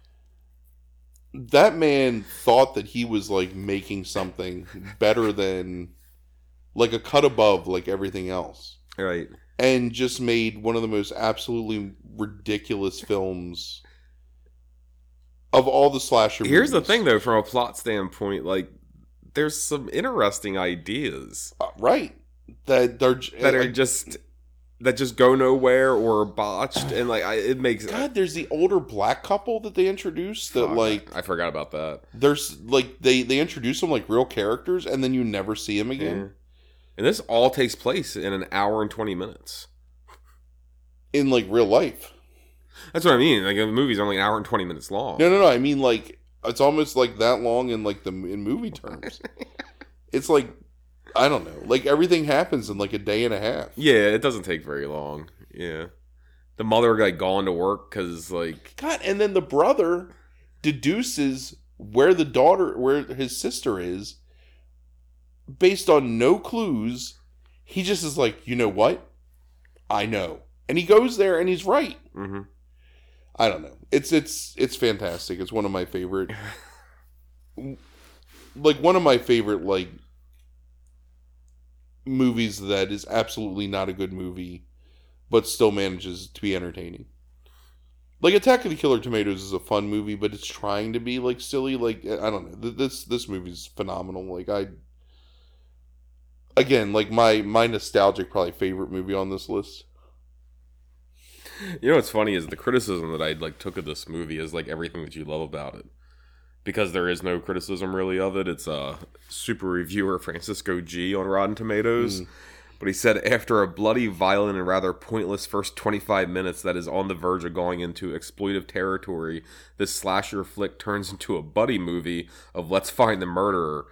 Speaker 2: That man thought that he was like making something better than like a cut above like everything else.
Speaker 1: Right.
Speaker 2: and just made one of the most absolutely ridiculous films of all the slasher
Speaker 1: Here's the thing, though, from a plot standpoint, like there's some interesting ideas.
Speaker 2: Uh, right. That they're
Speaker 1: that are
Speaker 2: I-
Speaker 1: just that just go nowhere or are botched, and like I, it makes
Speaker 2: god there's the older black couple that they introduced that
Speaker 1: Fuck,
Speaker 2: like
Speaker 1: I forgot about that.
Speaker 2: there's like they they introduce them like real characters and then you never see them again mm-hmm.
Speaker 1: And this all takes place in an hour and twenty minutes.
Speaker 2: in like real life
Speaker 1: That's what I mean. Like the movie's only an hour and twenty minutes long.
Speaker 2: no no no i mean like it's almost like that long in like the in movie terms it's like i don't know like everything happens in like a day and a half
Speaker 1: Yeah, it doesn't take very long. Yeah, the mother like gone to work because like
Speaker 2: God, and then the brother deduces where the daughter, where his sister is, based on no clues. He just is like, you know what? I know, and he goes there, and he's right.
Speaker 1: mhm.
Speaker 2: I don't know. It's it's it's fantastic. It's one of my favorite, like one of my favorite like movies that is absolutely not a good movie, but still manages to be entertaining. Like Attack of the Killer Tomatoes is a fun movie, but it's trying to be like silly. Like I don't know. Th- This this movie's phenomenal. Like I, again, like my my nostalgic probably favorite movie on this list.
Speaker 1: You know what's funny is the criticism that I like took of this movie is like everything that you love about it. Because there is no criticism really of it. It's a uh, super reviewer Francisco G on Rotten Tomatoes. But he said after a bloody, violent, and rather pointless first 25 minutes that is on the verge of going into exploitive territory, this slasher flick turns into a buddy movie of let's find the murderer.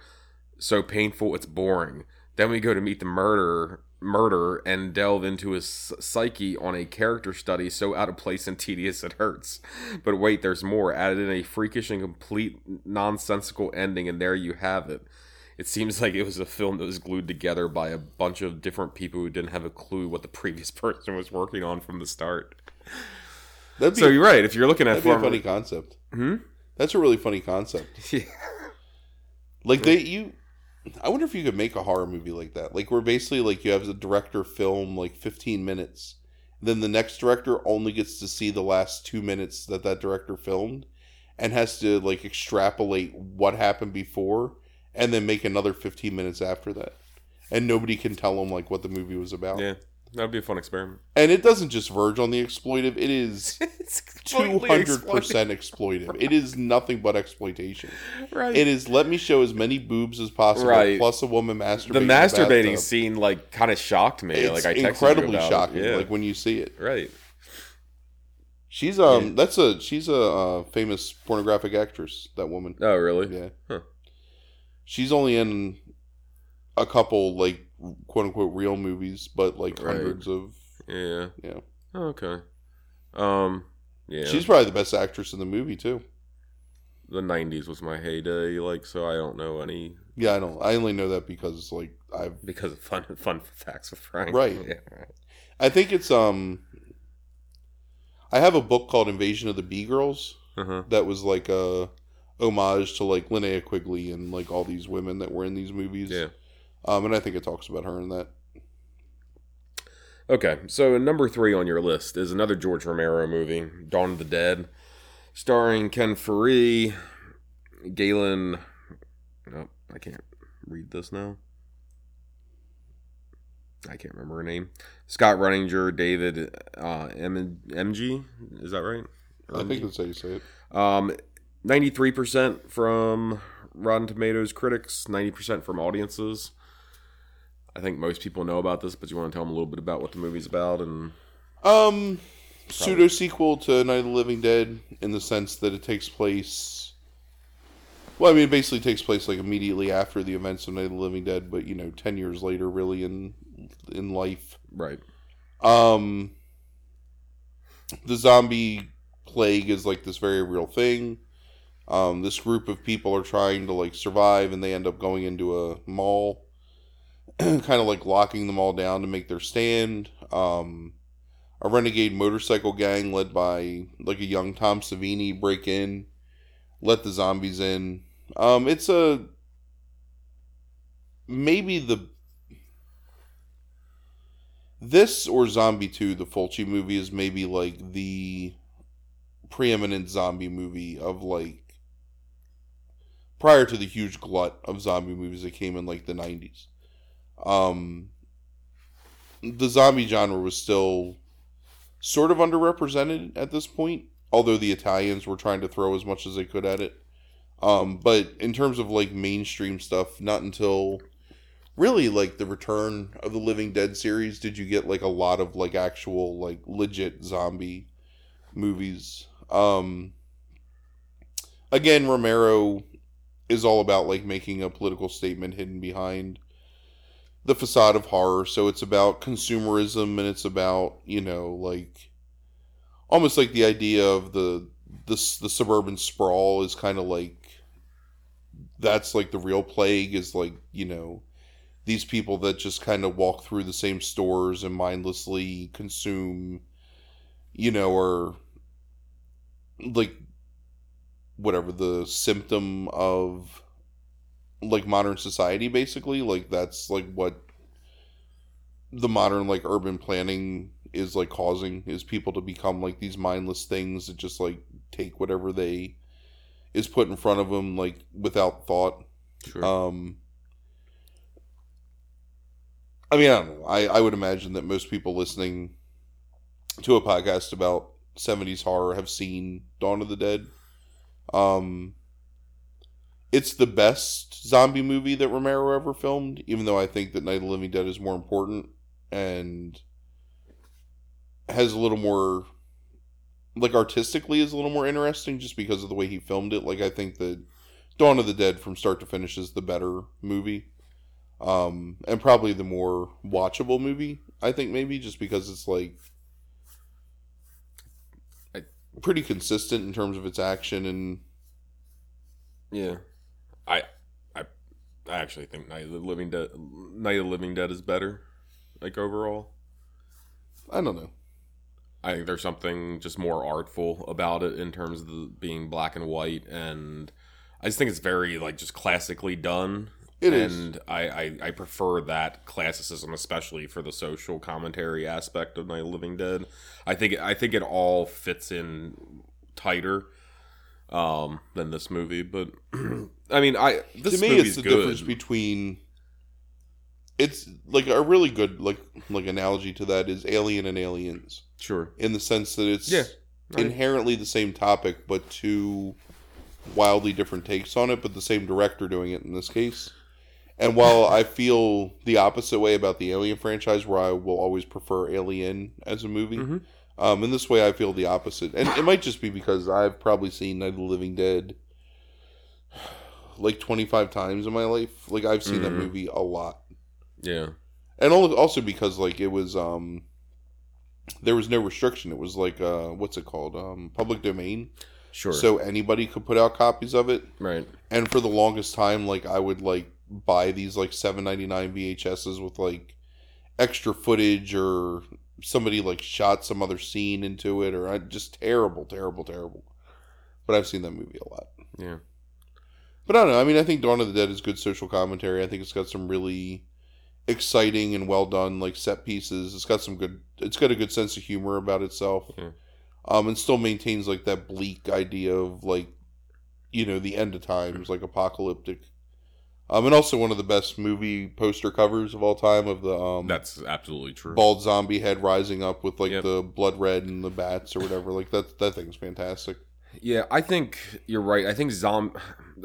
Speaker 1: So painful it's boring. Then we go to meet the murderer murder and delve into his psyche on a character study so out of place and tedious it hurts. But wait, there's more. Added in a freakish and complete nonsensical ending, and there you have it. It seems like it was a film that was glued together by a bunch of different people who didn't have a clue what the previous person was working on from the start.
Speaker 2: That'd be,
Speaker 1: So you're right. If you're looking at
Speaker 2: that'd be a funny concept.
Speaker 1: Hmm?
Speaker 2: That's a really funny concept.
Speaker 1: Yeah.
Speaker 2: Like they you I wonder if you could make a horror movie like that. Like where basically like you have the director film like 15 minutes. Then the next director only gets to see the last 2 minutes that that director filmed and has to like extrapolate what happened before and then make another 15 minutes after that. And nobody can tell them like what the movie was about.
Speaker 1: yeah, that'd be a fun experiment.
Speaker 2: And it doesn't just verge on the exploitive, it is
Speaker 1: two
Speaker 2: hundred percent exploitive. It is nothing but exploitation.
Speaker 1: right.
Speaker 2: It is let me show as many boobs as possible,
Speaker 1: Right.
Speaker 2: plus a woman masturbating.
Speaker 1: the
Speaker 2: in the
Speaker 1: masturbating scene like kind of shocked me.
Speaker 2: It's
Speaker 1: like I texted
Speaker 2: incredibly shocking.
Speaker 1: Yeah.
Speaker 2: Like when you see it,
Speaker 1: right.
Speaker 2: she's um,
Speaker 1: Yeah.
Speaker 2: that's a she's a uh, famous pornographic actress. That woman,
Speaker 1: Oh, really?
Speaker 2: yeah,
Speaker 1: Huh.
Speaker 2: she's only in a couple like quote unquote real movies, but like
Speaker 1: Right.
Speaker 2: hundreds of.
Speaker 1: Yeah.
Speaker 2: Yeah.
Speaker 1: Oh, okay. Um. Yeah.
Speaker 2: She's probably the best actress in the movie too.
Speaker 1: the '90s was my heyday. Like, so I don't know any
Speaker 2: Yeah, I don't. I only know that because like I've.
Speaker 1: because of fun fun facts with Frank.
Speaker 2: Right.
Speaker 1: Yeah. Right.
Speaker 2: I think it's um. I have a book called Invasion of the Bee Girls.
Speaker 1: Uh-huh.
Speaker 2: that was like a homage to like Linnea Quigley and like all these women that were in these movies.
Speaker 1: Yeah.
Speaker 2: Um, and I think it talks about her in that.
Speaker 1: Okay, so number three on your list is another George Romero movie, Dawn of the Dead, starring Ken Foree, Gaylen. Oh, I can't read this now. I can't remember her name. Scott Reiniger, David uh, M- MG. Is that right?
Speaker 2: I think that's how you say it.
Speaker 1: Um, 93% from Rotten Tomatoes critics, 90% from audiences. I think most people know about this, but you want to tell them a little bit about what the movie's about and
Speaker 2: Um, pseudo sequel to Night of the Living Dead in the sense that it takes place. Well, I mean, it basically takes place like immediately after the events of Night of the Living Dead, but you know, ten years later, really in in life.
Speaker 1: right.
Speaker 2: Um, the zombie plague is like this very real thing. Um, this group of people are trying to like survive, and they end up going into a mall, kind of like locking them all down to make their stand. Um, a renegade motorcycle gang led by like a young Tom Savini break in, let the zombies in. Um, it's a maybe the this or Zombie 2, the Fulci movie, is maybe like the preeminent zombie movie of like prior to the huge glut of zombie movies that came in like the 90s. Um, the zombie genre was still sort of underrepresented at this point, although the Italians were trying to throw as much as they could at it. Um, but in terms of like mainstream stuff, not until really like the return of the living dead series did you get like a lot of like actual like legit zombie movies um again romero is all about like making a political statement hidden behind the facade of horror. So it's about consumerism and it's about you know like almost like the idea of the the, the suburban sprawl is kind of like that's like the real plague is like you know these people that just kind of walk through the same stores and mindlessly consume, you know, or like whatever the symptom of like modern society basically like that's like what the modern like urban planning is like causing is people to become like these mindless things that just like take whatever they is put in front of them like without thought
Speaker 1: Sure.
Speaker 2: um I mean, I don't know. I, I would imagine that most people listening to a podcast about 70s horror have seen Dawn of the Dead. Um, it's the best zombie movie that Romero ever filmed, even though I think that Night of the Living Dead is more important and has a little more, like, artistically is a little more interesting just because of the way he filmed it. Like, I think that Dawn of the Dead from start to finish is the better movie. um, and probably the more watchable movie. I think maybe just because it's like pretty consistent in terms of its action and
Speaker 1: Yeah, I, I, I actually think Night of the Living Dead, Night of the Living Dead is better, like overall.
Speaker 2: I don't know.
Speaker 1: I think there's something just more artful about it in terms of the, being black and white, and I just think it's very like just classically done.
Speaker 2: It is.
Speaker 1: and I, I I prefer that classicism, especially for the social commentary aspect of Night of the Living Dead. I think I think it all fits in tighter um than this movie, but I mean, I this
Speaker 2: to me, it's the
Speaker 1: good.
Speaker 2: difference between. It's like a really good like like analogy to that is Alien and Aliens
Speaker 1: sure,
Speaker 2: in the sense that it's
Speaker 1: Yeah. I-
Speaker 2: inherently the same topic but two wildly different takes on it, but the same director doing it in this case. And while I feel the opposite way about the Alien franchise, where I will always prefer Alien as a movie,
Speaker 1: Mhm.
Speaker 2: Um, in this way I feel the opposite. And it might just be because I've probably seen Night of the Living Dead like 25 times in my life. Like I've seen that
Speaker 1: Mhm.
Speaker 2: movie a lot.
Speaker 1: yeah,
Speaker 2: And also because like it was um there was no restriction. It was like uh what's it called? Um public domain.
Speaker 1: sure,
Speaker 2: So anybody could put out copies of it.
Speaker 1: right,
Speaker 2: And for the longest time like I would like buy these like 7.99 VHSs with like extra footage or somebody like shot some other scene into it or I just terrible terrible terrible. But I've seen that movie a lot.
Speaker 1: yeah,
Speaker 2: But I don't know. I mean, I think Dawn of the Dead is good social commentary. I think it's got some really exciting and well done like set pieces. It's got some good. It's got a good sense of humor about itself.
Speaker 1: Yeah.
Speaker 2: Um, and still maintains like that bleak idea of like, you know, the end of times, like apocalyptic. Um, and also one of the best movie poster covers of all time of the um
Speaker 1: that's absolutely true.
Speaker 2: bald zombie head rising up with like
Speaker 1: Yep.
Speaker 2: the blood red and the bats or whatever. Like that that thing's fantastic.
Speaker 1: Yeah, I think you're right. I think Zom,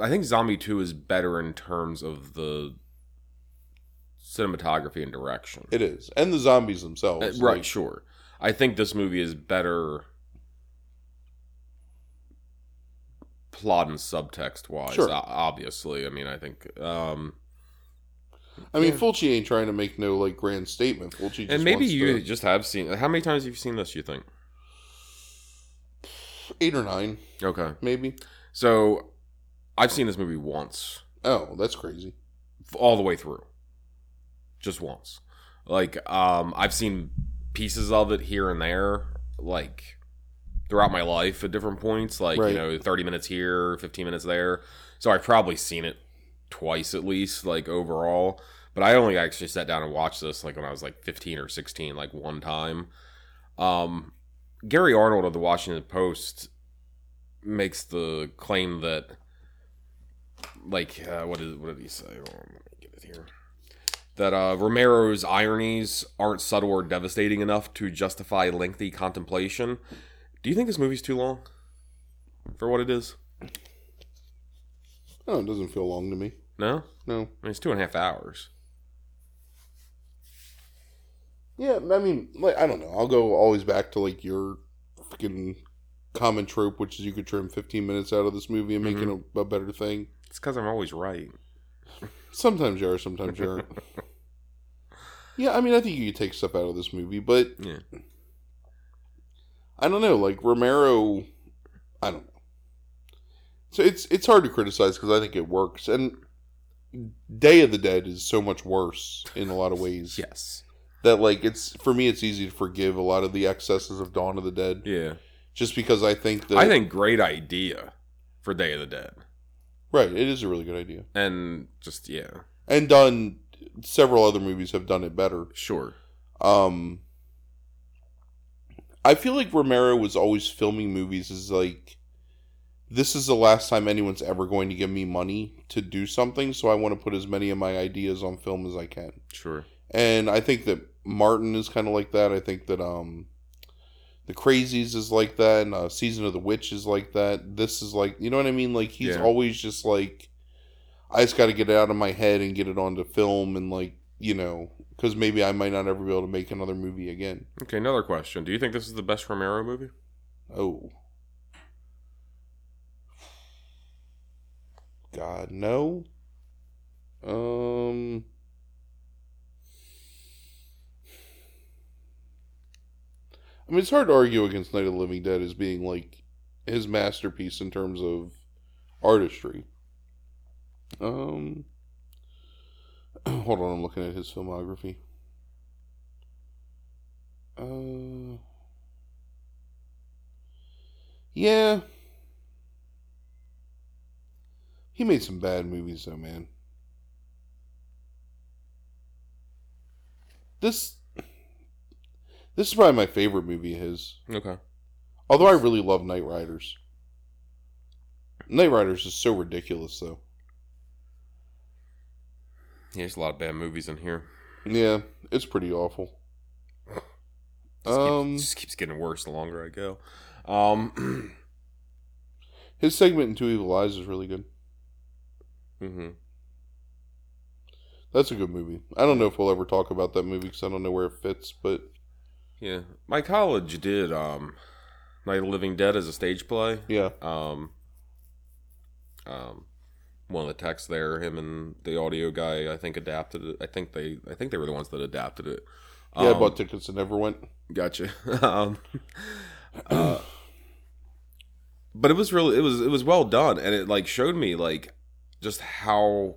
Speaker 1: I think Zombie Two is better in terms of the cinematography and direction.
Speaker 2: It is, and the zombies themselves.
Speaker 1: Uh, right,
Speaker 2: like-
Speaker 1: sure. I think this movie is better plot and subtext wise.
Speaker 2: Sure.
Speaker 1: Obviously, I mean, I think, um,
Speaker 2: I mean,
Speaker 1: Yeah.
Speaker 2: Fulci ain't trying to make no like grand statement. Fulci just
Speaker 1: and maybe you
Speaker 2: to-
Speaker 1: just have seen. How many times have you seen this? You think?
Speaker 2: eight or nine,
Speaker 1: Okay,
Speaker 2: maybe.
Speaker 1: so I've seen this movie once.
Speaker 2: Oh, that's crazy.
Speaker 1: all the way through just once like um i've seen pieces of it here and there like throughout my life at different points like
Speaker 2: Right.
Speaker 1: you know 30 minutes here 15 minutes there so i've probably seen it twice at least like overall but i only actually sat down and watched this like when i was like 15 or 16 like one time um gary arnold of the washington post makes the claim that like uh, what did what did he say? On, let me get it here. That uh, Romero's ironies aren't subtle or devastating enough to justify lengthy contemplation. Do you think this movie's too long for what it is?
Speaker 2: Oh, it doesn't feel long to me.
Speaker 1: No,
Speaker 2: No.
Speaker 1: I mean, it's two and a half hours.
Speaker 2: Yeah, I mean, like I don't know. I'll go always back to like your fucking common trope, which is you could trim 15 minutes out of this movie and make it mm-hmm. a, a better thing.
Speaker 1: It's because I'm always right.
Speaker 2: Sometimes you are, sometimes you aren't. yeah, I mean, I think you could take stuff out of this movie, but
Speaker 1: Yeah.
Speaker 2: I don't know. Like Romero, I don't know. So it's it's hard to criticize because I think it works, and Day of the Dead is so much worse in a lot of ways
Speaker 1: Yes.
Speaker 2: that like it's for me it's easy to forgive a lot of the excesses of Dawn of the Dead
Speaker 1: Yeah.
Speaker 2: just because I think that
Speaker 1: I think great idea for Day of the Dead,
Speaker 2: right it is a really good idea
Speaker 1: and just yeah,
Speaker 2: and done several other movies have done it better.
Speaker 1: sure.
Speaker 2: Um, I feel like Romero was always filming movies as like, this is the last time anyone's ever going to give me money to do something, so I want to put as many of my ideas on film as I can.
Speaker 1: Sure.
Speaker 2: And I think that Martin is kind of like that. I think that um, the Crazies is like that, and uh, Season of the Witch is like that. This is like, you know what I mean? Like he's
Speaker 1: Yeah.
Speaker 2: always just like, I just got to get it out of my head and get it onto film, and like, you know, because maybe I might not ever be able to make another movie again.
Speaker 1: Okay, another question. Do you think this is the best Romero movie?
Speaker 2: Oh. God, no. Um. I mean, it's hard to argue against Night of the Living Dead as being like his masterpiece in terms of artistry. Um, hold on, I'm looking at his filmography. Uh, yeah, he made some bad movies though, man. This this is probably my favorite movie of his.
Speaker 1: Okay.
Speaker 2: Although I really love Knightriders. Night Riders is so ridiculous though.
Speaker 1: Yeah, there's a lot of bad movies in here.
Speaker 2: Yeah, it's pretty awful.
Speaker 1: Just,
Speaker 2: Um,
Speaker 1: keeps, just keeps getting worse the longer I go. Um,
Speaker 2: his segment in Two Evil Eyes is really good.
Speaker 1: hmm
Speaker 2: That's a good movie. I don't know if we'll ever talk about that movie because I don't know where it fits, but
Speaker 1: Yeah, my college did um, Night of the Living Dead as a stage play.
Speaker 2: yeah,
Speaker 1: Um, um, one of the texts there, him and the audio guy, I think adapted it. I think they, I think they were the ones that adapted it.
Speaker 2: yeah. I
Speaker 1: Um,
Speaker 2: bought tickets and never went.
Speaker 1: Gotcha. um, uh, but it was really it was it was well done, and it like showed me like just how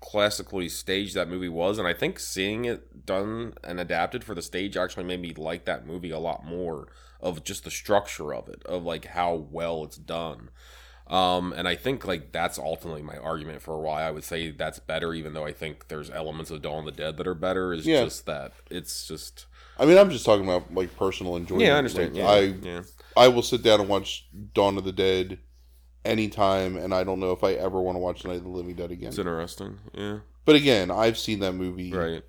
Speaker 1: classically staged that movie was, and I think seeing it done and adapted for the stage actually made me like that movie a lot more of just the structure of it, of like how well it's done. Um, and I think like that's ultimately my argument for why I would say that's better, even though I think there's elements of Dawn of the Dead that are better. Is
Speaker 2: Yeah.
Speaker 1: just that it's just
Speaker 2: I mean, I'm just talking about like personal enjoyment.
Speaker 1: yeah, I understand.
Speaker 2: Like,
Speaker 1: yeah,
Speaker 2: I
Speaker 1: yeah.
Speaker 2: I will sit down and watch Dawn of the Dead anytime, and I don't know if I ever want to watch Night of the Living Dead again.
Speaker 1: It's interesting. Yeah.
Speaker 2: But again, I've seen that movie.
Speaker 1: Right.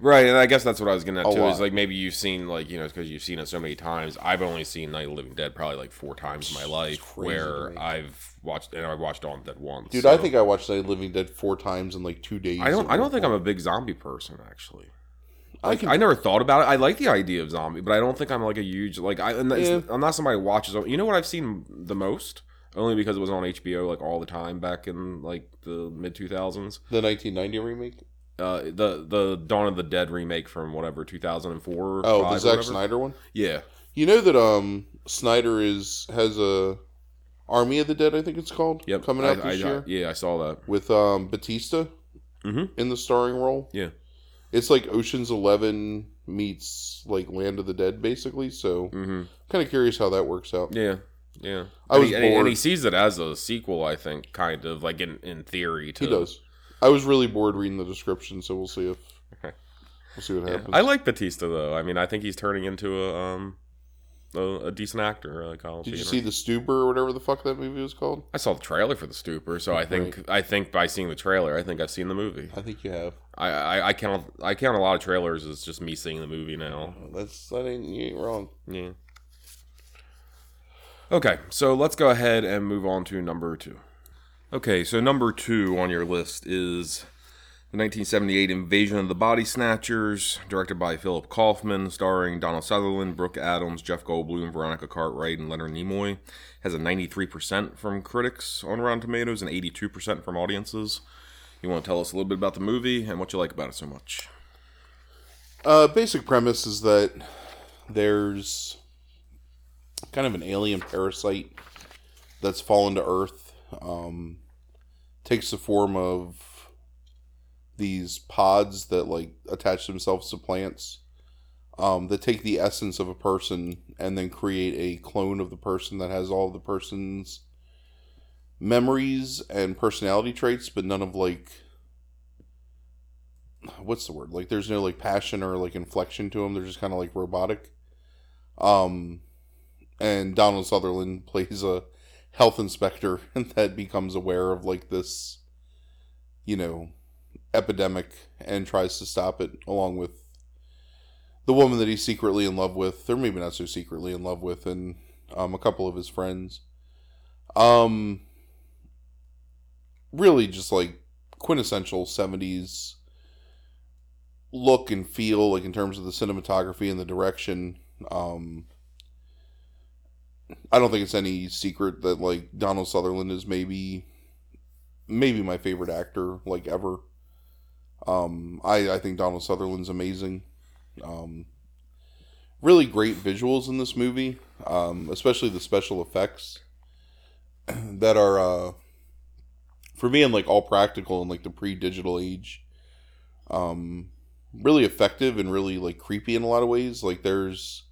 Speaker 1: Right, and I guess that's what I was getting at
Speaker 2: A
Speaker 1: too. Is like maybe you've seen like you know because you've seen it so many times. I've only seen Night of the Living Dead probably like four times in my life, where. I've watched and I watched Dawn of the Dead once.
Speaker 2: Dude,
Speaker 1: so-
Speaker 2: I think I watched Night of the Living Dead four times in like two days.
Speaker 1: I don't. I don't think I'm a big zombie person actually.
Speaker 2: I can.
Speaker 1: I never thought about it. I like the idea of zombie, but I don't think I'm like a huge like. I, and
Speaker 2: yeah.
Speaker 1: I'm not somebody who watches. You know what I've seen the most, only because it was on HBO like all the time back in like the mid 2000s.
Speaker 2: the 1990 remake.
Speaker 1: Uh, the the Dawn of the Dead remake from whatever 2004.
Speaker 2: Oh, the Zack. Snyder one.
Speaker 1: Yeah,
Speaker 2: You know that um Snyder is has a Army of the Dead. I think it's called.
Speaker 1: Yep.
Speaker 2: Coming out
Speaker 1: I,
Speaker 2: this
Speaker 1: I-
Speaker 2: year
Speaker 1: yeah, I saw that.
Speaker 2: with um Batista
Speaker 1: Mhm.
Speaker 2: in the starring role.
Speaker 1: Yeah.
Speaker 2: It's like Ocean's Eleven meets like Land of the Dead, basically. So
Speaker 1: hmm
Speaker 2: kind of curious how that works out.
Speaker 1: Yeah. Yeah.
Speaker 2: I
Speaker 1: And
Speaker 2: was
Speaker 1: he, and he- and he sees it as a sequel, I think, kind of like in, in theory. To,
Speaker 2: He does. I was really bored reading the description, so we'll see if
Speaker 1: Okay.
Speaker 2: we'll see what
Speaker 1: Yeah.
Speaker 2: happens.
Speaker 1: I like Batista though. I mean, I think he's turning into a um a, a decent actor. Like I'll
Speaker 2: Did you
Speaker 1: see
Speaker 2: the Stuber or whatever the fuck that movie was called?
Speaker 1: I saw the trailer for the Stuber, so I think I think by seeing the trailer, I think I've seen the movie.
Speaker 2: I think you have.
Speaker 1: I, I, I count I count a lot of trailers as just me seeing the movie now.
Speaker 2: That's that ain't you ain't wrong.
Speaker 1: Yeah. Okay, so let's go ahead and move on to number two. Okay, so number two on your list is the 1978 Invasion of the Body Snatchers, directed by Philip Kaufman, starring Donald Sutherland, Brooke Adams, Jeff Goldblum, Veronica Cartwright, and Leonard Nimoy. Has a 93% from critics on Rotten Tomatoes and 82% from audiences. You want to tell us a little bit about the movie and what you like about it so much?
Speaker 2: Uh, basic premise is that there's kind of an alien parasite that's fallen to Earth. Um, takes the form of these pods that like attach themselves to plants. Um, that take the essence of a person and then create a clone of the person that has all of the person's memories and personality traits, but none of like what's the word? Like there's no like passion or like inflection to them. They're just kind of like robotic. Um, and Donald Sutherland plays a health inspector that becomes aware of like this, you know, epidemic and tries to stop it along with the woman that he's secretly in love with, or maybe not so secretly in love with, and um, a couple of his friends. Um, really just like quintessential 70s look and feel like in terms of the cinematography and the direction um i don't think it's any secret that like donald sutherland is maybe maybe my favorite actor like ever um i i think donald sutherland's amazing um really great visuals in this movie, um, especially the special effects that are uh, for me and like all practical in like the pre-digital age. Um, really effective and really like creepy in a lot of ways. Like there's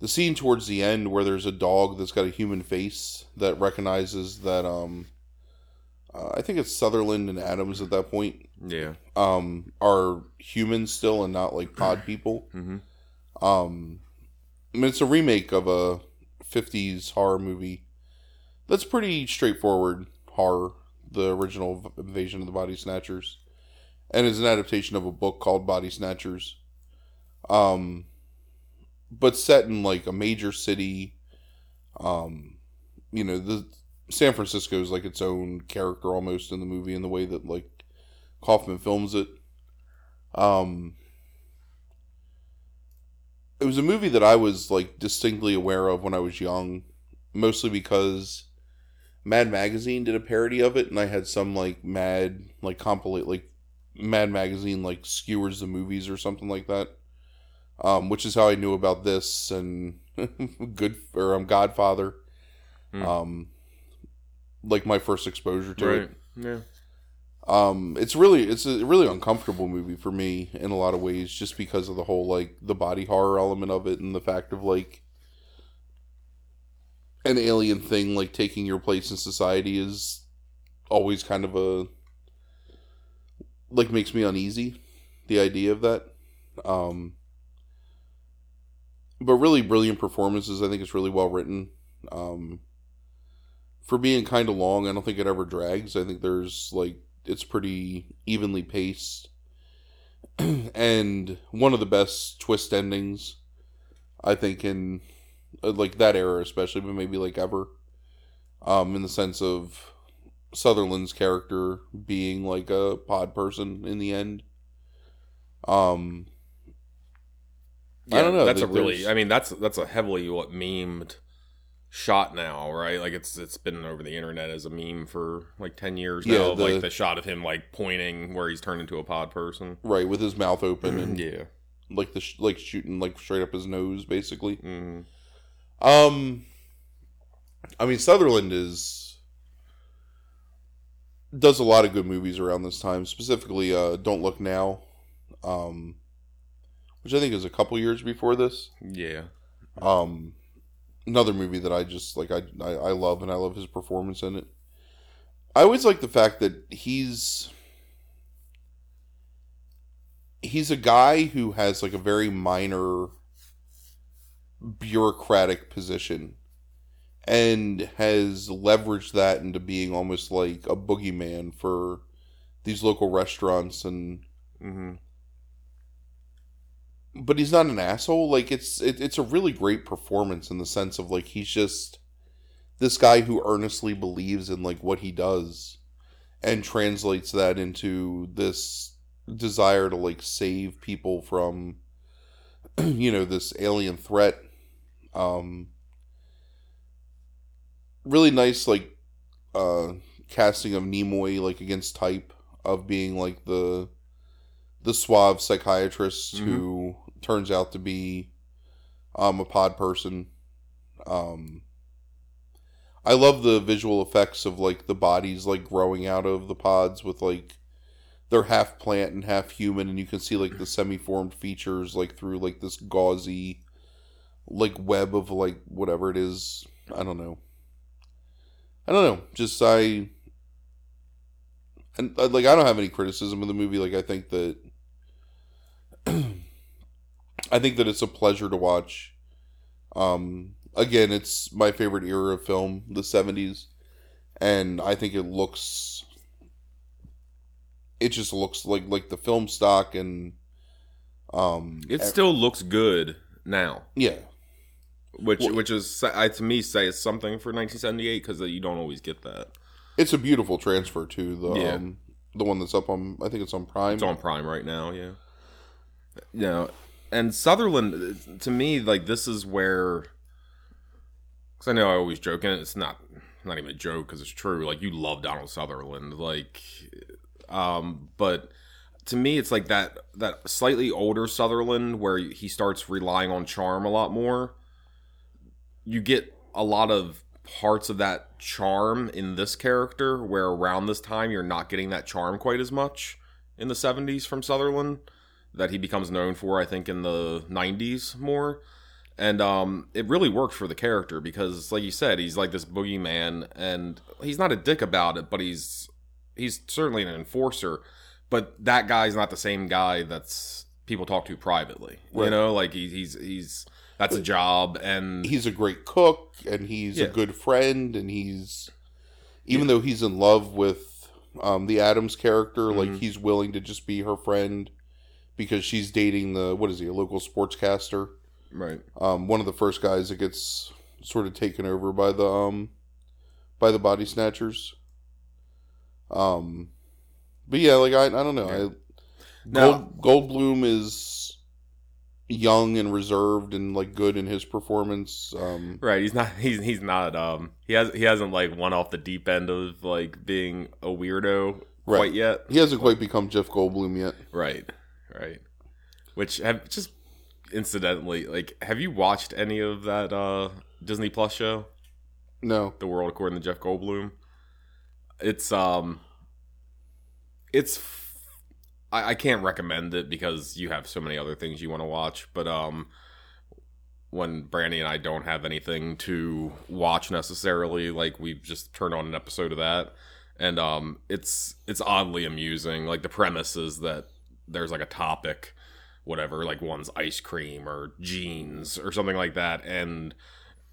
Speaker 2: the scene towards the end where there's a dog that's got a human face that recognizes that um uh, I think it's Sutherland and Adams at that point
Speaker 1: Yeah.
Speaker 2: um are humans still and not like pod people.
Speaker 1: Mm-hmm.
Speaker 2: Um I mean it's a remake of a 50s horror movie. That's pretty straightforward horror, the original Invasion of the Body Snatchers. And is an adaptation of a book called Body Snatchers. Um but set in like a major city um you know the san francisco is like its own character almost in the movie in the way that like kaufman films it. Um it was a movie that i was like distinctly aware of when i was young mostly because mad magazine did a parody of it and i had some like mad like compilate like mad magazine like skewers the movies or something like that um, which is how I knew about this and good or um, Godfather,
Speaker 1: Hmm.
Speaker 2: um, like my first exposure to
Speaker 1: Right.
Speaker 2: it.
Speaker 1: Yeah.
Speaker 2: Um, it's really it's a really uncomfortable movie for me in a lot of ways, just because of the whole like the body horror element of it and the fact of like an alien thing like taking your place in society is always kind of a like makes me uneasy. The idea of that. Um, but really brilliant performances. I think it's really well written. Um, for being kind of long, I don't think it ever drags. I think there's like it's pretty evenly paced, and one of the best twist endings. I think in uh, like that era, especially, but maybe like ever. Um, in the sense of Sutherland's character being like a pod person in the end. Um, I don't know,
Speaker 1: That's a really. I mean, that's that's a heavily what memed shot now, right? Like it's it's been over the internet as a meme for like ten years
Speaker 2: Yeah,
Speaker 1: now.
Speaker 2: the-
Speaker 1: like the shot of him like pointing where he's turned into a pod person.
Speaker 2: right with his mouth open and
Speaker 1: Yeah.
Speaker 2: like the sh- like shooting like straight up his nose, basically.
Speaker 1: Mm.
Speaker 2: Um, I mean Sutherland is does a lot of good movies around this time. Specifically, uh, Don't Look Now, um, which I think is a couple years before this.
Speaker 1: Yeah.
Speaker 2: Um, another movie that I just like I, I I love and I love his performance in it. I always like the fact that he's he's a guy who has like a very minor bureaucratic position and has leveraged that into being almost like a boogeyman for these local restaurants and
Speaker 1: hmm
Speaker 2: but he's not an asshole. Like it's it, it's a really great performance in the sense of like he's just this guy who earnestly believes in like what he does and translates that into this desire to like save people from you know this alien threat um really nice like uh casting of Nimoy like against type of being like the the suave psychiatrist
Speaker 1: Mhm.
Speaker 2: who turns out to be um a pod person. Um I love the visual effects of like the bodies like growing out of the pods with like they're half plant and half human and you can see like the semi-formed features like through like this gauzy like web of like whatever it is. I don't know. I don't know. Just i and uh, like i don't have any criticism of the movie. Like i think that i think that it's a pleasure to watch um again it's my favorite era of film the 70s and i think it looks it just looks like like the film stock and um
Speaker 1: It still looks good now,
Speaker 2: yeah
Speaker 1: which
Speaker 2: Well-
Speaker 1: which is I, to me say it's something for 1978 because you don't always get that.
Speaker 2: it's a beautiful transfer to the
Speaker 1: Yeah.
Speaker 2: um the one that's up on i think it's on prime
Speaker 1: It's on Prime right now, yeah. Yeah, and Sutherland to me like this is where because I know I always joke and it's not not even a joke because it's true. Like you love Donald Sutherland, like, um, but to me it's like that that slightly older Sutherland where he starts relying on charm a lot more. You get a lot of parts of that charm in this character where around this time you're not getting that charm quite as much in the 70s from Sutherland that he becomes known for I think in the 90s more. And um, it really worked for the character because like you said he's like this boogeyman and he's not a dick about it but he's he's certainly an enforcer. But that guy's not the same guy that's people talk to privately you know? Like he, he's he's that's a job and
Speaker 2: he's a great cook and he's
Speaker 1: Yeah.
Speaker 2: a good friend and he's even though he's in love with um, the Adams character, like
Speaker 1: Mhm.
Speaker 2: he's willing to just be her friend because she's dating the what is he a local sportscaster.
Speaker 1: right
Speaker 2: Um, one of the first guys that gets sort of taken over by the um by the body snatchers. Um, but yeah, like I I don't know. I,
Speaker 1: Now-
Speaker 2: Gold, Goldblum is young and reserved and like good in his performance. Um,
Speaker 1: Right, he's not. He's he's not. Um, he has he hasn't like won off the deep end of like being a weirdo
Speaker 2: Right.
Speaker 1: quite yet.
Speaker 2: he hasn't quite become Jeff Goldblum yet.
Speaker 1: Right, right. Which have just incidentally, like, have you watched any of that uh Disney Plus show,
Speaker 2: No,
Speaker 1: The World According to Jeff Goldblum? It's um, it's. f- I, I can't recommend it because you have so many other things you want to watch, but um. When Brandy and I don't have anything to watch necessarily, like we've just turn on an episode of that, and um, it's it's oddly amusing. Like the premise is that there's like a topic, whatever, like one's ice cream or jeans or something like that, and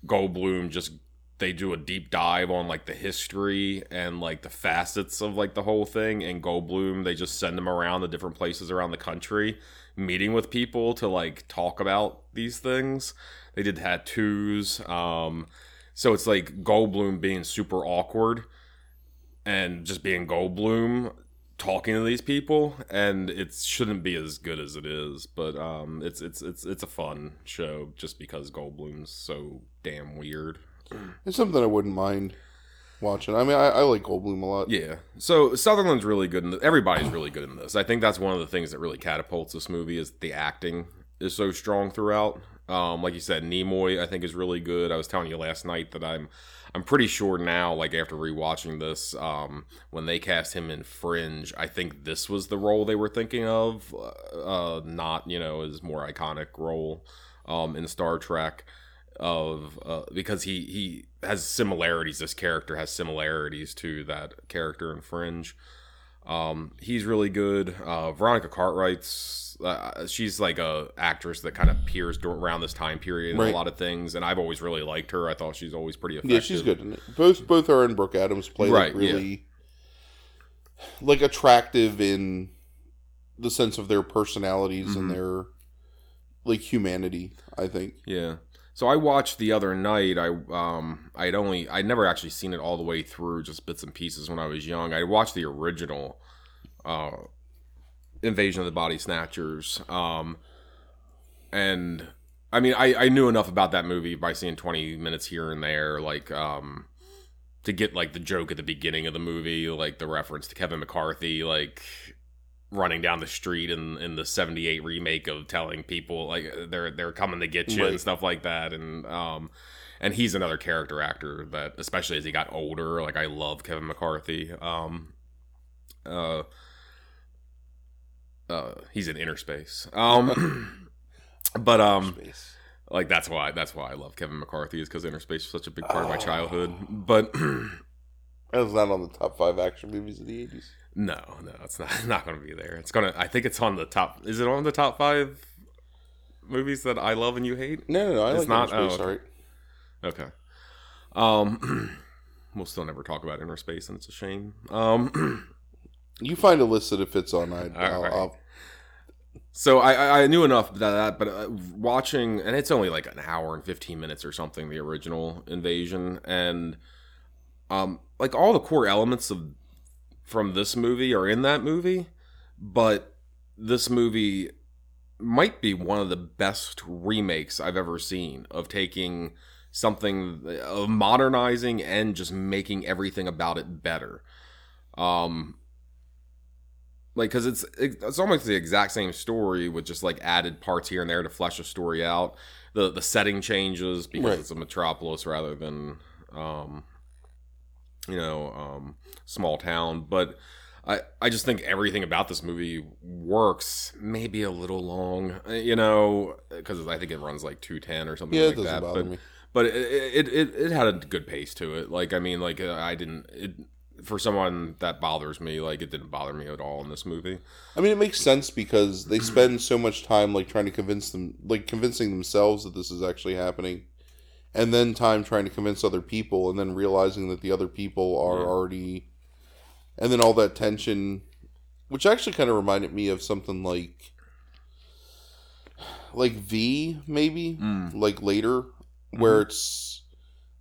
Speaker 1: Goldblum just they do a deep dive on like the history and like the facets of like the whole thing, and Goldblum they just send them around the different places around the country, meeting with people to like talk about these things. They did tattoos, um, so it's like Goldblum being super awkward and just being Goldblum talking to these people and it shouldn't be as good as it is but um it's it's it's it's a fun show just because Goldblum's so damn weird
Speaker 2: it's something I wouldn't mind watching. I mean, I, I like Goldblum a lot.
Speaker 1: yeah so Sutherland's really good in this. everybody's really good in this I think that's one of the things that really catapults this movie is the acting is so strong throughout um like you said Nimoy I think is really good I was telling you last night that I'm I'm pretty sure now, like after rewatching this, um, when they cast him in Fringe, I think this was the role they were thinking of, uh, not you know his more iconic role um, in Star Trek, of uh, because he he has similarities. This character has similarities to that character in Fringe. Um, he's really good. Uh, Veronica Cartwright's uh, she's like a actress that kind of peers around this time period in a lot of things, and I've always really liked her. I thought she's always pretty effective.
Speaker 2: Yeah, she's good. Both both her and Brooke Adams play
Speaker 1: Right,
Speaker 2: like really like attractive in the sense of their personalities
Speaker 1: Mhm.
Speaker 2: and their like humanity. I think.
Speaker 1: Yeah. So I watched the other night. I um I'd only I'd never actually seen it all the way through, just bits and pieces when I was young. I watched the original uh Invasion of the Body Snatchers. Um and I mean I, I knew enough about that movie by seeing twenty minutes here and there, like um to get like the joke at the beginning of the movie, like the reference to Kevin McCarthy, like running down the street in in the 78 remake of telling people like they're they're coming to get you and stuff like that and um and he's another character actor that especially as he got older like I love Kevin McCarthy um uh uh he's in inner space um but um
Speaker 2: Space.
Speaker 1: like that's why that's why I love Kevin McCarthy is because inner space was such a big part of my childhood but
Speaker 2: That's not on the top five action movies of the eighties.
Speaker 1: No, no, it's not not going to be there. It's gonna. I think it's on the top. Is it on the top five movies that I love and you hate?
Speaker 2: No, no, no. I
Speaker 1: It's
Speaker 2: like
Speaker 1: not-
Speaker 2: Inner Space.
Speaker 1: oh,
Speaker 2: right.
Speaker 1: Okay. Um, we'll still never talk about inner space, and it's a shame. Um,
Speaker 2: You find a list that it fits on. I, I'll,
Speaker 1: right.
Speaker 2: I'll,
Speaker 1: so I I knew enough about that, but uh, watching, and it's only like an hour and fifteen minutes or something. The original Invasion, and um, like all the core elements of from this movie are in that movie, but this movie might be one of the best remakes I've ever seen of taking something of modernizing and just making everything about it better. Um like because it's it's almost the exact same story with just like added parts here and there to flesh a story out. The the setting changes because
Speaker 2: Right.
Speaker 1: it's a metropolis rather than um, you know um, small town. But I I just think everything about this movie works. Maybe a little long, uh, you know, because I think it runs like two ten or something
Speaker 2: Yeah,
Speaker 1: like that. but
Speaker 2: me.
Speaker 1: but it, it it it had a good pace to it. Like I mean, like uh, I didn't it for someone that bothers me. Like it didn't bother me at all in this movie.
Speaker 2: I mean, it makes sense because they spend so much time like trying to convince them, like convincing themselves that this is actually happening, and then time trying to convince other people, and then realizing that the other people are
Speaker 1: Yeah.
Speaker 2: already, and then all that tension, which actually kind of reminded me of something like, like V maybe, mm. like later, where mm-hmm. it's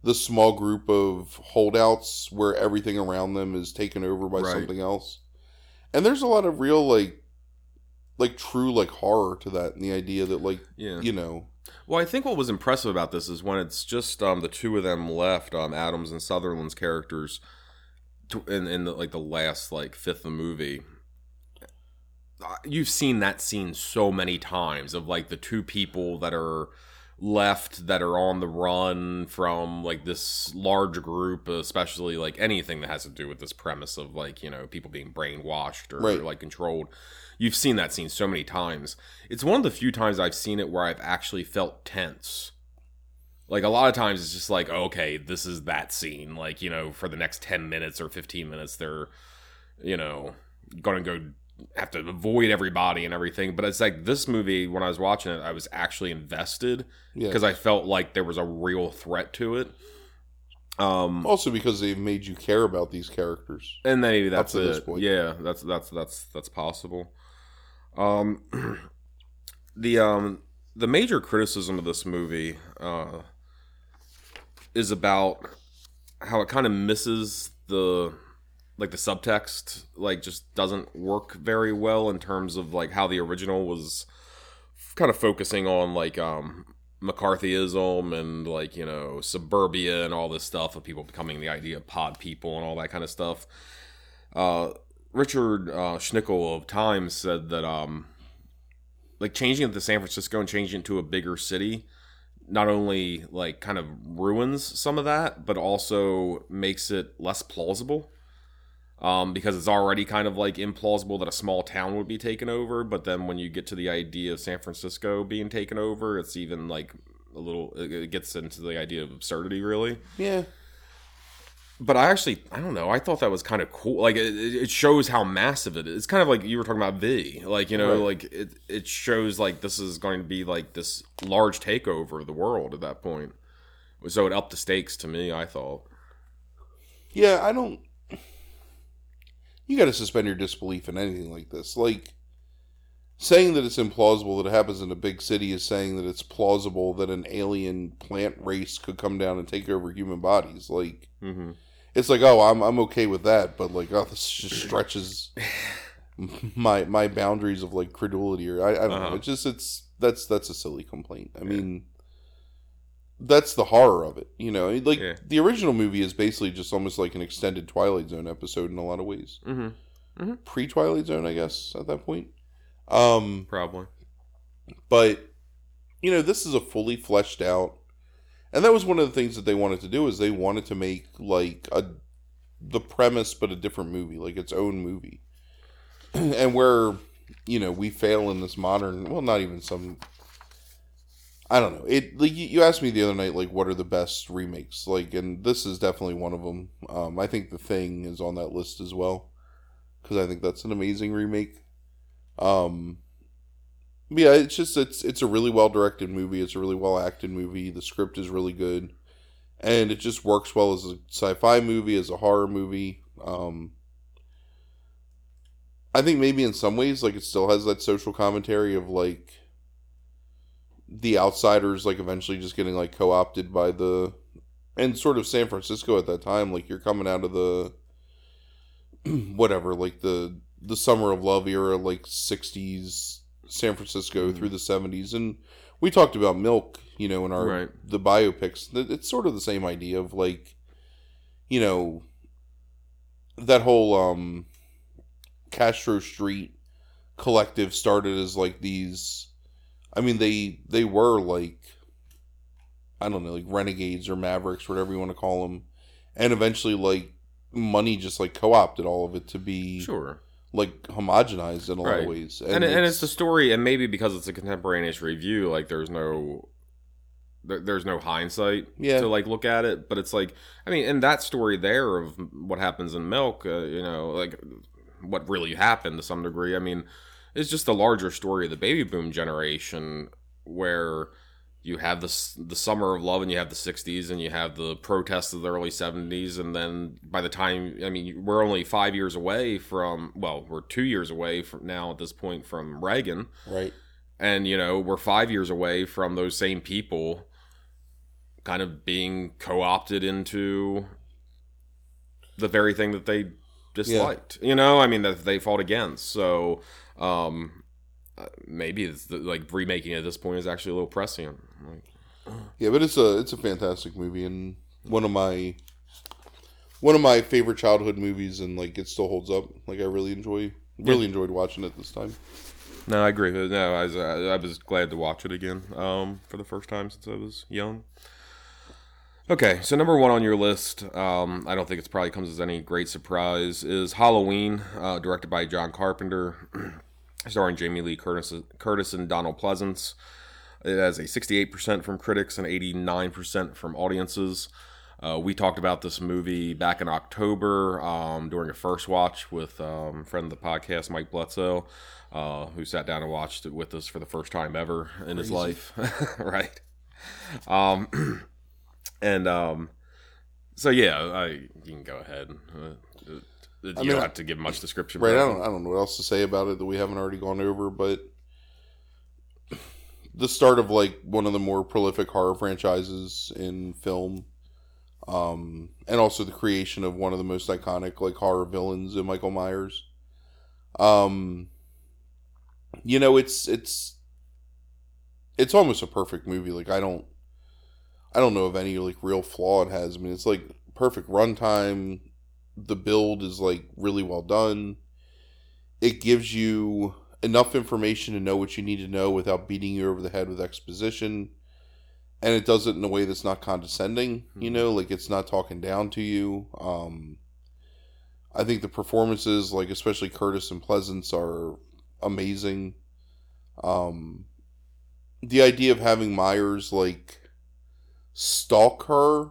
Speaker 2: the small group of holdouts where everything around them is taken over by
Speaker 1: Right.
Speaker 2: something else. And there's a lot of real like like true like horror to that and the idea that like
Speaker 1: Yeah.
Speaker 2: you know
Speaker 1: Well, I think what was impressive about this is when it's just um, the two of them left, um, Adams and Sutherland's characters, to, in in the, like the last like fifth of the movie. uh, You've seen that scene so many times of like the two people that are left that are on the run from like this large group, especially like anything that has to do with this premise of like you know people being brainwashed or
Speaker 2: Right.
Speaker 1: like controlled. You've seen that scene so many times. It's one of the few times I've seen it where I've actually felt tense. Like a lot of times it's just like, okay, this is that scene. Like, you know, for the next 10 minutes or 15 minutes, they're, you know, going to go have to avoid everybody and everything. But it's like this movie, when I was watching it, I was actually invested
Speaker 2: yeah.
Speaker 1: because I felt like there was a real threat to it. Um,
Speaker 2: also because they've made you care about these characters.
Speaker 1: and maybe that's it.
Speaker 2: point.
Speaker 1: Yeah, that's that's that's that's possible. Um, the um the major criticism of this movie uh is about how it kind of misses the like the subtext like just doesn't work very well in terms of like how the original was kind of focusing on like um McCarthyism and like you know suburbia and all this stuff of people becoming the idea of pod people and all that kind of stuff. Uh, Richard uh, Schickel of Times said that um, like changing it to San Francisco and changing it to a bigger city not only like kind of ruins some of that, but also makes it less plausible. Um, because it's already kind of like implausible that a small town would be taken over, but then when you get to the idea of San Francisco being taken over, it's even like a little. It gets into the idea of absurdity, really
Speaker 2: Yeah.
Speaker 1: but I actually, I don't know. I thought that was kind of cool. Like it, it shows how massive it is. It's kind of like you were talking about V. Like you know,
Speaker 2: Right.
Speaker 1: like it, it shows like this is going to be like this large takeover of the world at that point. So it upped the stakes to me. I thought.
Speaker 2: Yeah, I don't. You got to suspend your disbelief in anything like this. Like, saying that it's implausible that it happens in a big city is saying that it's plausible that an alien plant race could come down and take over human bodies. Like,
Speaker 1: Mm-hmm.
Speaker 2: it's like, oh, I'm I'm okay with that, but like, oh, this just stretches my my boundaries of like credulity. Or I, I don't know.
Speaker 1: Uh-huh.
Speaker 2: It's just it's that's that's a silly complaint. I mean. That's the horror of it, you know. Like
Speaker 1: Yeah.
Speaker 2: the original movie is basically just almost like an extended Twilight Zone episode in a lot of ways.
Speaker 1: Mm-hmm.
Speaker 2: Pre Twilight Zone, I guess, at that point. Um,
Speaker 1: Probably.
Speaker 2: but you know, this is a fully fleshed out, and that was one of the things that they wanted to do is they wanted to make like a the premise, but a different movie, like its own movie, and where you know we fail in this modern, well, not even some. I don't know. It like you asked me the other night, like what are the best remakes? Like, and this is definitely one of them. Um, I think The Thing is on that list as well because I think that's an amazing remake. Um, yeah, it's just it's it's a really well directed movie. It's a really well acted movie. The script is really good, and it just works well as a sci-fi movie, as a horror movie. Um, I think maybe in some ways, like it still has that social commentary of like the outsiders, like eventually just getting like co-opted by the and sort of San Francisco at that time. Like you're coming out of the whatever, like the the summer of love era, like '60s San Francisco
Speaker 1: Mhm.
Speaker 2: through the '70s, and we talked about Milk, you know, in our
Speaker 1: Right.
Speaker 2: the biopics. It's sort of the same idea of like, you know, that whole um Castro Street collective started as like these. I mean, they they were like I don't know, like renegades or mavericks, whatever you want to call them, and eventually like money just like co-opted all of it to be
Speaker 1: Sure.
Speaker 2: like homogenized in a lot of ways,
Speaker 1: and, and it's the story and maybe because it's a contemporaneous review like there's no there, there's no hindsight
Speaker 2: Yeah.
Speaker 1: to like look at it but it's like i mean in that story there of what happens in milk uh, you know like what really happened to some degree i mean it's just the larger story of the baby boom generation where you have this the summer of love and you have the 60s and you have the protests of the early 70s and then by the time i mean we're only five years away from well we're two years away from now at this point from reagan.
Speaker 2: Right.
Speaker 1: and you know we're five years away from those same people kind of being co-opted into the very thing that they disliked you know? I mean that they fought against. So um uh, maybe it's the, like remaking it at this point is actually a little prescient like,
Speaker 2: Yeah, but it's a it's a fantastic movie and one of my one of my favorite childhood movies, and like it still holds up. Like I really enjoy really enjoyed watching it this time.
Speaker 1: no i agree. No I was, I was glad to watch it again um for the first time since i was young. Okay, so number one on your list, um, I don't think it's probably comes as any great surprise, is Halloween, uh, directed by John Carpenter, starring Jamie Lee Curtis, Curtis and Donald Pleasence. It has a 68% from critics and 89% from audiences. Uh, we talked about this movie back in October um, during a first watch with um, a friend of the podcast, Mike Bledsoe, uh, who sat down and watched it with us for the first time ever in his life. right. Um, and um, so yeah, I you can go ahead. Uh, you
Speaker 2: mean,
Speaker 1: don't have to give much description.
Speaker 2: Right. I don't I don't know what else to say about it that we haven't already gone over, but the start of like one of the more prolific horror franchises in film. Um, and also the creation of one of the most iconic like horror villains in Michael Myers. Um, you know, it's it's it's almost a perfect movie. Like I don't I don't know of any like real flaw it has. I mean, it's like perfect runtime. The build is like really well done. It gives you enough information to know what you need to know without beating you over the head with exposition. And it does it in a way that's not condescending, you know, like it's not talking down to you. Um I think the performances, like especially Curtis and Pleasence, are amazing. Um the idea of having Myers like stalk her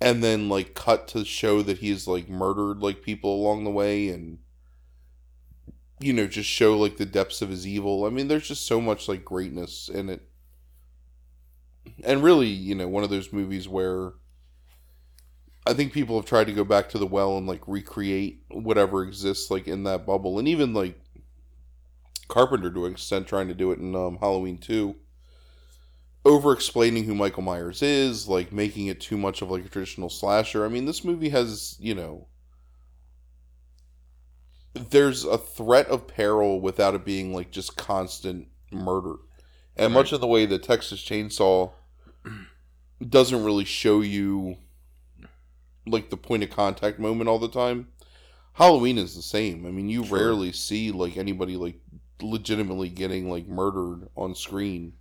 Speaker 2: and then like cut to show that he's like murdered like people along the way and you know just show like the depths of his evil. I mean there's just so much like greatness in it. And really you know one of those movies where i think people have tried to go back to the well and like recreate whatever exists like in that bubble. And even like carpenter to an extent trying to do it in um, halloween 2 over explaining who Michael Myers is, like making it too much of like a traditional slasher. I mean, this movie has, you know, there's a threat of peril without it being like just constant murder. And much of the way the Texas Chainsaw doesn't really show you like the point of contact moment all the time. Halloween is the same. I mean, you
Speaker 1: Sure.
Speaker 2: rarely see like anybody like legitimately getting like murdered on screen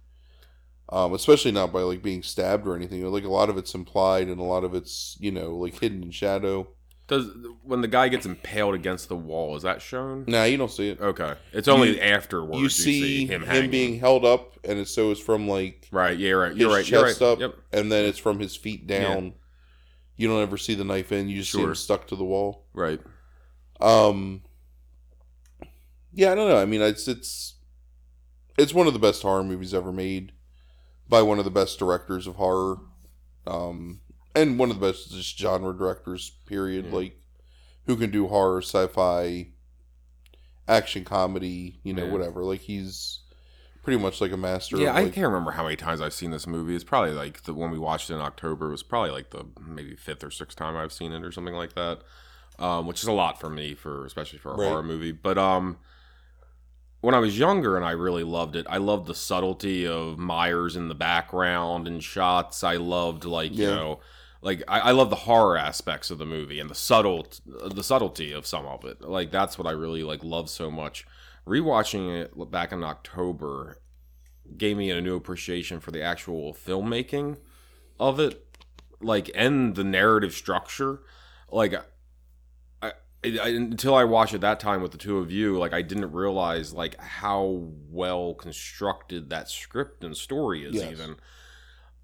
Speaker 2: um, especially not by like being stabbed or anything. Like a lot of it's implied and a lot of it's you know like hidden in shadow.
Speaker 1: Does when the guy gets impaled against the wall, is that shown?
Speaker 2: Nah, you don't see it.
Speaker 1: Okay, it's only
Speaker 2: You-
Speaker 1: afterwards
Speaker 2: you see, him,
Speaker 1: hanging.
Speaker 2: being held up, and it's so it's from like
Speaker 1: right. Yeah, right.
Speaker 2: his
Speaker 1: You're right. You're right.
Speaker 2: chest up,
Speaker 1: Yep.
Speaker 2: and then it's from his feet down. You don't ever see the knife in. You just see him stuck to the wall.
Speaker 1: Right.
Speaker 2: Um, yeah, I don't know. I mean, it's it's it's one of the best horror movies ever made by one of the best directors of horror, um, and one of the best just genre directors. Period.
Speaker 1: Yeah.
Speaker 2: Like who can do horror, sci-fi, action comedy, you know,
Speaker 1: Yeah.
Speaker 2: whatever. Like he's pretty much like a master.
Speaker 1: Yeah,
Speaker 2: of,
Speaker 1: I can't remember how many times I've seen this movie. It's probably like the one we watched in October. It was probably like the maybe fifth or sixth time I've seen it or something like that. Um, which is a lot for me for especially for a
Speaker 2: Right.
Speaker 1: horror movie. But um, when I was younger and I really loved it, I loved the subtlety of Myers in the background and shots. I loved like you know like I, I love the horror aspects of the movie and the subtle the subtlety of some of it. Like that's what I really like love so much. Rewatching it back in October gave me a new appreciation for the actual filmmaking of it, like and the narrative structure. Like I, until I watched it that time with the two of you, like I didn't realize like how well constructed that script and story is
Speaker 2: Yes.
Speaker 1: even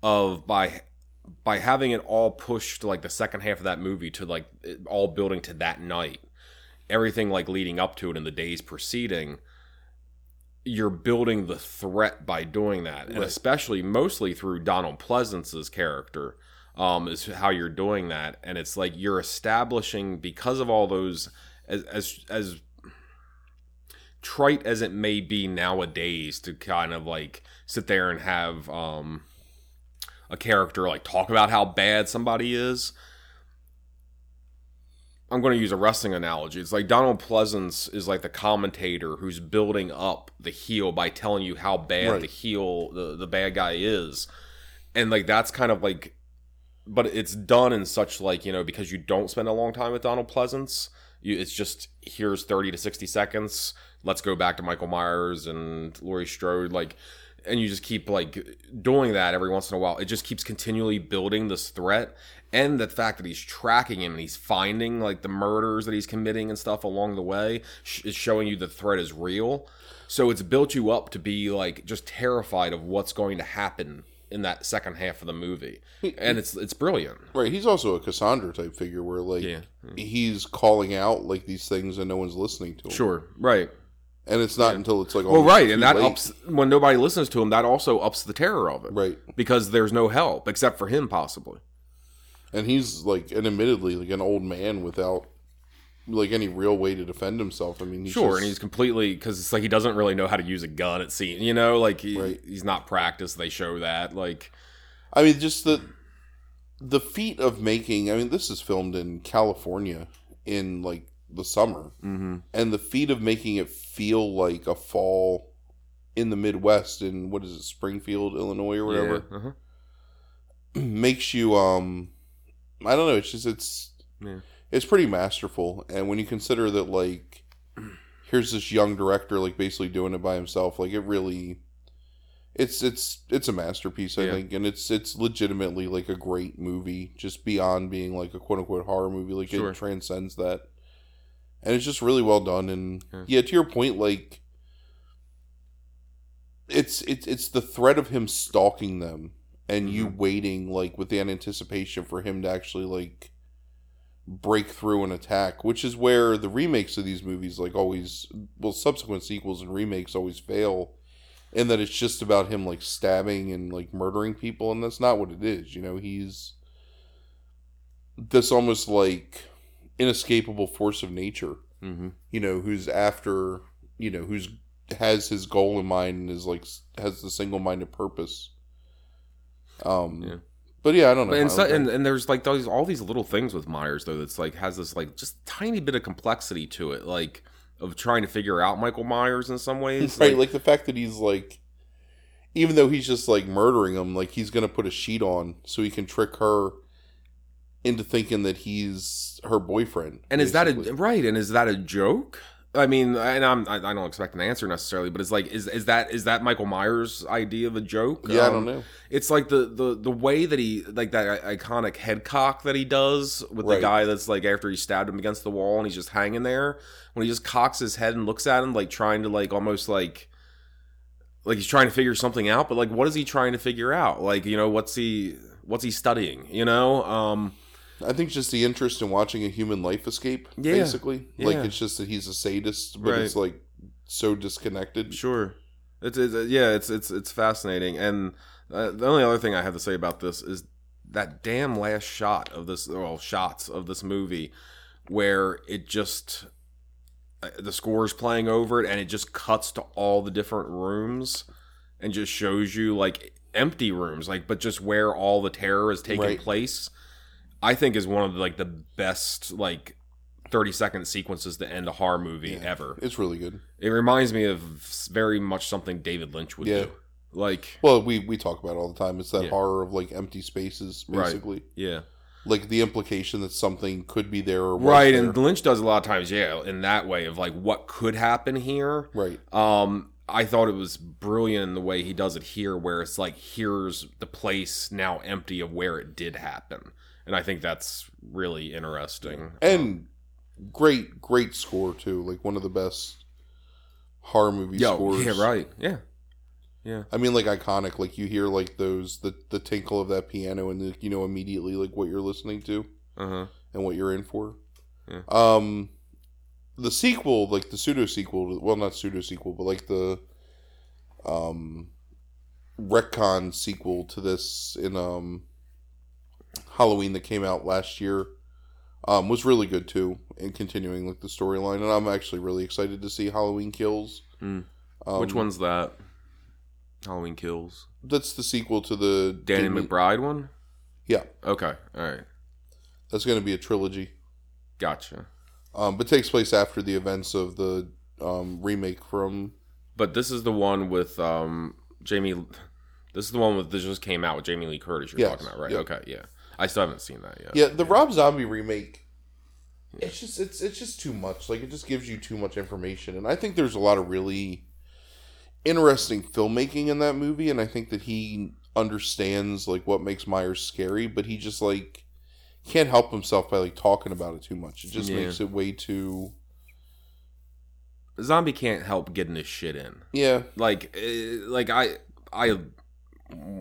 Speaker 1: of by by having it all pushed like the second half of that movie to like it all building to that night. Everything like leading up to it in the days preceding you're building the threat by doing that. And especially mostly through donald pleasence's character um, is how you're doing that. And it's like you're establishing because of all those as as, as trite as it may be nowadays to kind of like sit there and have um a character like talk about how bad somebody is i'm going to use a wrestling analogy. It's like donald pleasence is like the commentator who's building up the heel by telling you how bad
Speaker 2: Right.
Speaker 1: the heel the, the bad guy is. And like that's kind of like but it's done in such like you know because you don't spend a long time with donald pleasence you, it's just here's 30 to 60 seconds let's go back to michael myers and laurie strode like and you just keep like doing that every once in a while. It just keeps continually building this threat and the fact that he's tracking him and he's finding like the murders that he's committing and stuff along the way sh- is showing you the threat is real. So it's built you up to be like just terrified of what's going to happen in that second half of the movie and it's it's brilliant
Speaker 2: Right, he's also a Cassandra type figure where like
Speaker 1: Yeah.
Speaker 2: he's calling out like these things and no one's listening to him.
Speaker 1: sure right
Speaker 2: And it's not until it's like
Speaker 1: well right and that
Speaker 2: late.
Speaker 1: ups when nobody listens to him that also ups the terror of it
Speaker 2: right.
Speaker 1: because there's no help except for him possibly
Speaker 2: And he's like and admittedly like an old man without like any real way to defend himself. I mean, he's
Speaker 1: sure
Speaker 2: just-
Speaker 1: and he's completely because it's like he doesn't really know how to use a gun at scene you know like he,
Speaker 2: Right.
Speaker 1: he's not practiced they show that like
Speaker 2: I mean, just the the feat of making. I mean, this is filmed in California in like the summer,
Speaker 1: mm-hmm.
Speaker 2: and the feat of making it feel like a fall in the Midwest in what is it, Springfield, Illinois, or whatever,
Speaker 1: yeah, uh-huh.
Speaker 2: makes you. Um, I don't know. It's just it's
Speaker 1: Yeah.
Speaker 2: It's pretty masterful, and when you consider that, like, here's this young director like basically doing it by himself, like it really. It's it's it's a masterpiece, I
Speaker 1: Yeah.
Speaker 2: think, and it's it's legitimately like a great movie, just beyond being like a quote unquote horror movie. Like
Speaker 1: Sure.
Speaker 2: it transcends that, and it's just really well done. And
Speaker 1: Yeah.
Speaker 2: yeah, to your point, like it's it's it's the threat of him stalking them and you
Speaker 1: Mhm.
Speaker 2: waiting like with the anticipation for him to actually like break through and attack, which is where the remakes of these movies like always well subsequent sequels and remakes always fail in that it's just about him like stabbing and like murdering people and that's not what it is, you know, he's this almost like inescapable force of nature
Speaker 1: Mm-hmm.
Speaker 2: you know, who's after, you know, who's has his goal in mind and is like has the single minded purpose. Um,
Speaker 1: Yeah.
Speaker 2: But yeah, I don't know.
Speaker 1: And, so, and and there's like those all these little things with Myers though that's like has this like just tiny bit of complexity to it, like of trying to figure out Michael Myers in some ways.
Speaker 2: right, like the fact that he's like, even though he's just like murdering him, like he's gonna put a sheet on so he can trick her into thinking that he's her boyfriend.
Speaker 1: and is that a right? And is that a joke? I mean, and I'm I I don't expect an answer necessarily, but it's like is is that is that Michael Myers' idea of a joke?
Speaker 2: Yeah, I
Speaker 1: Um,
Speaker 2: don't know.
Speaker 1: It's like the the the way that he like that iconic head cock that he does with the guy that's like after he stabbed him against the wall and he's just hanging there when he just cocks his head and looks at him like trying to like almost like like he's trying to figure something out but like what is he trying to figure out like you know what's he what's he studying you know um
Speaker 2: I think just the interest in watching a human life escape,
Speaker 1: Yeah,
Speaker 2: basically. Like it's just that he's a sadist, but
Speaker 1: Right.
Speaker 2: it's like so disconnected.
Speaker 1: Sure. It's, it's yeah, it's it's it's fascinating. And uh, the only other thing I have to say about this is that damn last shot of this, well, shots of this movie, where it just uh, the score's playing over it, and it just cuts to all the different rooms, and just shows you like empty rooms, like but just where all the terror is taking
Speaker 2: Right.
Speaker 1: place. I think is one of the, like the best like. 30 second sequences to end a horror movie
Speaker 2: Yeah.
Speaker 1: ever.
Speaker 2: It's really good.
Speaker 1: It reminds me of very much something David Lynch would
Speaker 2: Yeah.
Speaker 1: do. Like,
Speaker 2: Well, we we talk about it all the time. It's that
Speaker 1: Yeah.
Speaker 2: horror of like empty spaces,
Speaker 1: Right.
Speaker 2: basically.
Speaker 1: yeah.
Speaker 2: like the implication that something could be there or
Speaker 1: right
Speaker 2: there.
Speaker 1: and lynch does a lot of times yeah in that way of like what could happen here
Speaker 2: right.
Speaker 1: um i thought it was brilliant in the way he does it here where it's like here's the place now empty of where it did happen and i think that's really interesting
Speaker 2: And great, great score too. Like one of the best horror movie
Speaker 1: Yo,
Speaker 2: scores.
Speaker 1: yeah right yeah yeah
Speaker 2: I mean, like iconic. Like you hear like those the the tinkle of that piano, and the, you know immediately like what you're listening to
Speaker 1: uh-huh
Speaker 2: and what you're in for.
Speaker 1: Yeah.
Speaker 2: Um, the sequel, like the pseudo sequel, well, not pseudo sequel, but like the um retcon sequel to this in um Halloween that came out last year. Um, was really good too, and continuing like the storyline, and I'm actually really excited to see Halloween Kills.
Speaker 1: Mm.
Speaker 2: Um,
Speaker 1: which one's that halloween kills
Speaker 2: That's the sequel to the
Speaker 1: danny mcbride one
Speaker 2: Yeah,
Speaker 1: okay all right
Speaker 2: that's going to be a trilogy.
Speaker 1: gotcha
Speaker 2: Um, but takes place after the events of the um, remake from
Speaker 1: But this is the one with um Jamie. This is the one with this just came out with Jamie Lee Curtis. You're
Speaker 2: Yes.
Speaker 1: talking about, right?
Speaker 2: Yep.
Speaker 1: Okay, yeah. I still haven't seen that yet.
Speaker 2: yeah the Rob Zombie remake. It's just it's it's just too much. Like it just gives you too much information, and I think there's a lot of really interesting filmmaking in that movie, and I think that he understands like what makes Myers scary, but he just like can't help himself by like talking about it too much. It just
Speaker 1: Yeah.
Speaker 2: makes it way too
Speaker 1: Zombie can't help getting his shit in.
Speaker 2: yeah
Speaker 1: Like, eh, like I, I,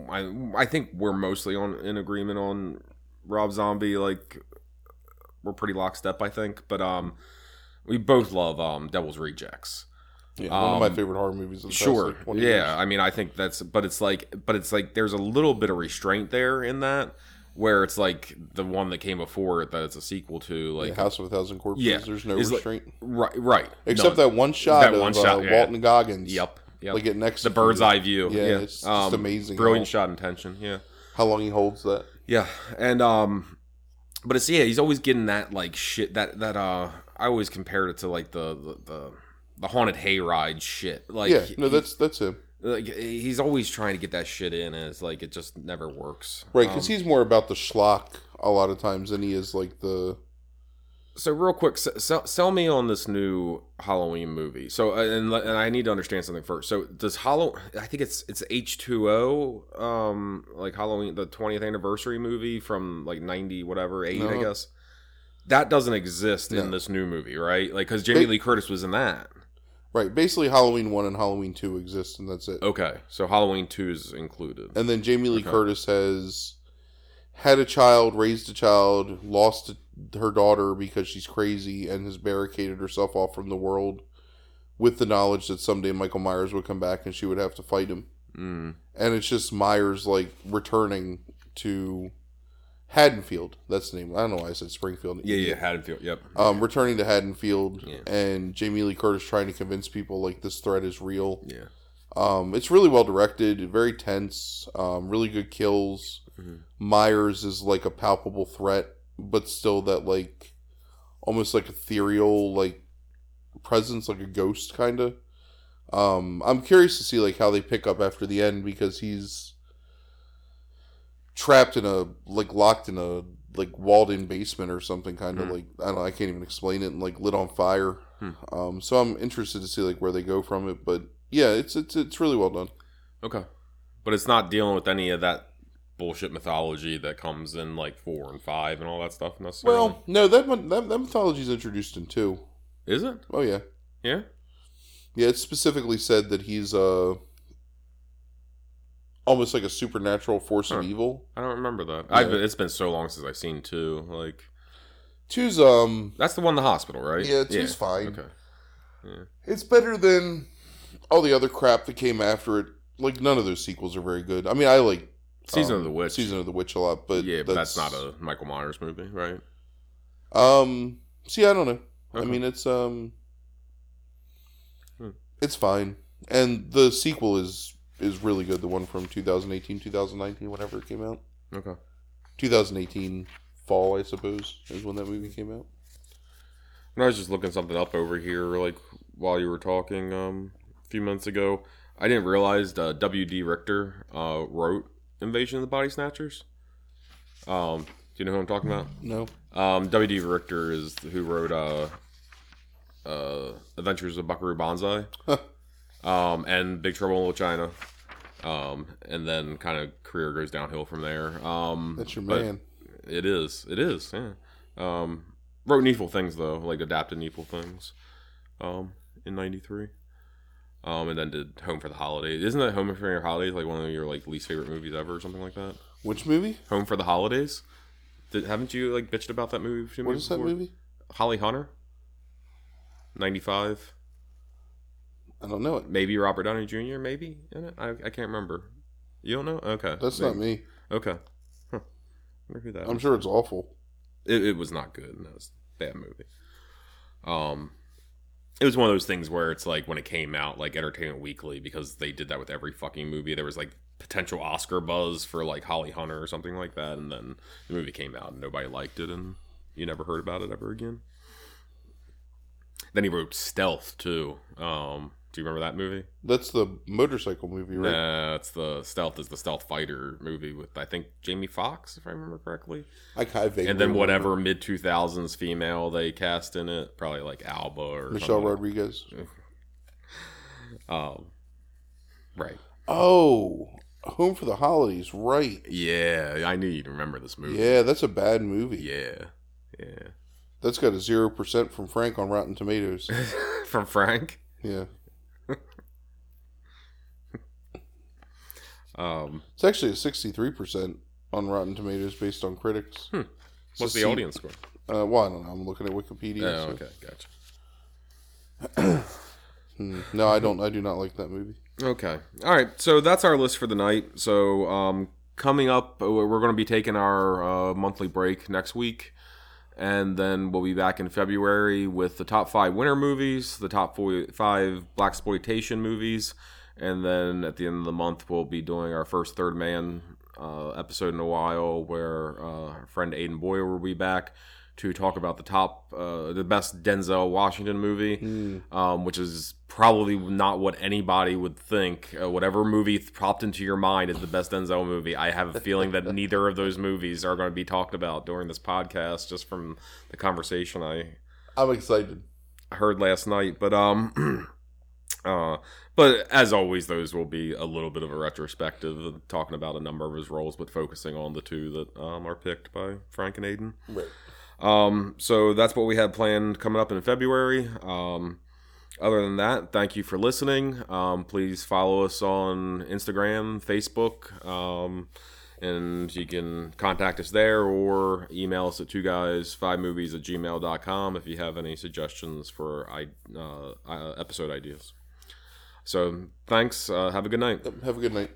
Speaker 1: I, I think we're mostly on in agreement on Rob Zombie. Like, we're pretty lockstep, I think. But um, we both love um Devil's Rejects.
Speaker 2: yeah one of my
Speaker 1: Um,
Speaker 2: favorite horror movies. Of the past,
Speaker 1: Sure.
Speaker 2: like,
Speaker 1: yeah.
Speaker 2: years.
Speaker 1: I mean, I think that's, but it's like, but it's like there's a little bit of restraint there in that, where it's like the one that came before it that it's a sequel to, like,
Speaker 2: Yeah, House of a Thousand Corpses.
Speaker 1: Yeah.
Speaker 2: There's no
Speaker 1: It's like-
Speaker 2: restraint
Speaker 1: right, right.
Speaker 2: except that one shot
Speaker 1: that
Speaker 2: of
Speaker 1: one
Speaker 2: uh,
Speaker 1: yeah.
Speaker 2: Walton Goggins.
Speaker 1: Yep. Yep.
Speaker 2: Like getting next
Speaker 1: the bird's eye view.
Speaker 2: Yeah,
Speaker 1: Yeah,
Speaker 2: it's just
Speaker 1: Um,
Speaker 2: amazing.
Speaker 1: Brilliant shot intention. Yeah.
Speaker 2: how long he holds that.
Speaker 1: Yeah, and um, but it's yeah, he's always getting that like shit that that uh, I always compared it to like the the the, the haunted hayride shit. Like
Speaker 2: yeah, no, that's that's him.
Speaker 1: like he's always trying to get that shit in, and it's like it just never works.
Speaker 2: Right, because
Speaker 1: Um,
Speaker 2: he's more about the schlock a lot of times than he is like the.
Speaker 1: So real quick, sell, sell me on this new Halloween movie. So uh, and and I need to understand something first. So does Hallow? I think it's it's H two O, um, like Halloween, the twentieth anniversary movie from like ninety whatever eight, I guess. That doesn't exist in this new movie, right? Like because Jamie
Speaker 2: Ba-
Speaker 1: Lee Curtis was in that.
Speaker 2: Right, basically Halloween one and Halloween two exist, and that's it.
Speaker 1: Okay, so Halloween two is included.
Speaker 2: And then Jamie Lee
Speaker 1: Okay.
Speaker 2: Curtis has had a child, raised a child, lost her daughter because she's crazy, and has barricaded herself off from the world, with the knowledge that someday Michael Myers would come back and she would have to fight him.
Speaker 1: Mm.
Speaker 2: and it's just Myers like returning to Haddonfield. That's the name. I don't know why I said Springfield.
Speaker 1: Yeah, yeah, Haddonfield. Yep.
Speaker 2: Um, returning to Haddonfield,
Speaker 1: Yeah.
Speaker 2: and Jamie Lee Curtis trying to convince people like this threat is real.
Speaker 1: yeah.
Speaker 2: Um, it's really well directed, very tense, um, really good kills.
Speaker 1: Mhm.
Speaker 2: Myers is like a palpable threat, but still that like almost like ethereal like presence, like a ghost kind of. Um, I'm curious to see like how they pick up after the end because he's trapped in a like locked in a like walled in basement or something kind of
Speaker 1: Hmm.
Speaker 2: like I don't know I can't even explain it and like lit on fire.
Speaker 1: Hmm.
Speaker 2: Um, so I'm interested to see like where they go from it, but yeah, it's it's it's really well done.
Speaker 1: Okay, but it's not dealing with any of that bullshit mythology that comes in like four and five and all that stuff necessarily.
Speaker 2: Well, no, that one- that, that mythology is introduced in two.
Speaker 1: is it?
Speaker 2: Oh yeah,
Speaker 1: Yeah.
Speaker 2: yeah. It's specifically said that he's uh almost like a supernatural force of evil.
Speaker 1: I don't remember that. I've been, it's been so long since I've seen two. Like
Speaker 2: Two's um,
Speaker 1: that's the one in the hospital, right?
Speaker 2: Yeah, two's fine.
Speaker 1: Okay.
Speaker 2: it's better than all the other crap that came after it. Like none of those sequels are very good. I mean, I like
Speaker 1: Season
Speaker 2: um,
Speaker 1: of the Witch.
Speaker 2: Season of the Witch a lot, but
Speaker 1: yeah, but that's, not a Michael Myers movie, right?
Speaker 2: Um, see, I don't know. I mean, it's um,
Speaker 1: Hmm.
Speaker 2: it's fine, and the sequel is is really good. The one from 2018, 2019, whenever it came out,
Speaker 1: Okay.
Speaker 2: 2018 fall, I suppose, is when that movie came out.
Speaker 1: And I was just looking something up over here, like while you were talking um, a few months ago. I didn't realize uh, W.D. Richter uh, wrote Invasion of the Body Snatchers. Um, Do you know who I'm talking about?
Speaker 2: No.
Speaker 1: Um, W.D. Richter is who wrote uh, uh, Adventures of Buckaroo Banzai, um, and Big Trouble in Little China. Um, and then kind of career goes downhill from there. Um,
Speaker 2: That's your man.
Speaker 1: It is. It is. Yeah. Um, wrote Needful Things though, like adapted Needful Things. Um, in '93. Um, and then did Home for the Holidays. Isn't that Home for Your Holidays like one of your like least favorite movies ever or something like that?
Speaker 2: Which movie?
Speaker 1: Home for the Holidays. Did, haven't you like bitched about that movie?
Speaker 2: What
Speaker 1: movies
Speaker 2: that movie?
Speaker 1: Holly Hunter. Ninety five.
Speaker 2: I don't know it.
Speaker 1: Maybe Robert Downey Jr. Maybe in it. I, I can't remember. You don't know? Okay.
Speaker 2: That's not me.
Speaker 1: Okay. Huh. That.
Speaker 2: I'm
Speaker 1: was.
Speaker 2: sure it's awful.
Speaker 1: it, it was not good. No, it's a bad movie. Um, it was one of those things where it's like when it came out, like Entertainment Weekly, because they did that with every fucking movie. There was like potential Oscar buzz for like Holly Hunter or something like that, and then the movie came out and nobody liked it, and you never heard about it ever again. Then he wrote Stealth too. Um, do you remember that movie?
Speaker 2: That's the motorcycle movie, right?
Speaker 1: Nah, it's the Stealth is the Stealth Fighter movie with I think Jamie Foxx, if I remember correctly.
Speaker 2: I kind of
Speaker 1: and then whatever mid two thousands female they cast in it, probably like Alba or
Speaker 2: Michelle
Speaker 1: something.
Speaker 2: Rodriguez.
Speaker 1: Um, right.
Speaker 2: Oh, Home for the Holidays, right?
Speaker 1: Yeah, I knew you'd remember this movie.
Speaker 2: Yeah, that's a bad movie.
Speaker 1: Yeah, yeah.
Speaker 2: That's got a zero percent from Frank on Rotten Tomatoes.
Speaker 1: From Frank.
Speaker 2: Yeah,
Speaker 1: Um,
Speaker 2: it's actually a sixty-three percent on Rotten Tomatoes based on critics.
Speaker 1: Hmm. What's
Speaker 2: a
Speaker 1: the audience score?
Speaker 2: Uh, well, I don't know. I'm looking at Wikipedia.
Speaker 1: Oh,
Speaker 2: so-
Speaker 1: okay, gotcha.
Speaker 2: Hmm. No, I don't. I do not like that movie.
Speaker 1: Okay. All right. So that's our list for the night. So um, coming up, uh, we're going to be taking our uh, monthly break next week. And then we'll be back in February with the top five winter movies, the top four, five blaxploitation movies, and then at the end of the month we'll be doing our first Third Man uh, episode in a while, where uh, our friend Aiden Boyer will be back to talk about the top, uh, the best Denzel Washington movie, um, which is probably not what anybody would think. Uh, whatever movie th- popped into your mind is the best Denzel movie. I have a feeling that neither of those movies are going to be talked about during this podcast, just from the conversation I
Speaker 2: I'm excited.
Speaker 1: heard last night. But um, uh, but as always, those will be a little bit of a retrospective, talking about a number of his roles, but focusing on the two that um, are picked by Frank and Aiden.
Speaker 2: Right.
Speaker 1: Um, so that's what we have planned coming up in February. Um, other than that, thank you for listening. Um, please follow us on Instagram, Facebook, um, and you can contact us there or email us at two guys five movies at gmail.com if you have any suggestions for uh, uh, episode ideas. So thanks. Uh, have a good night.
Speaker 2: Have a good night.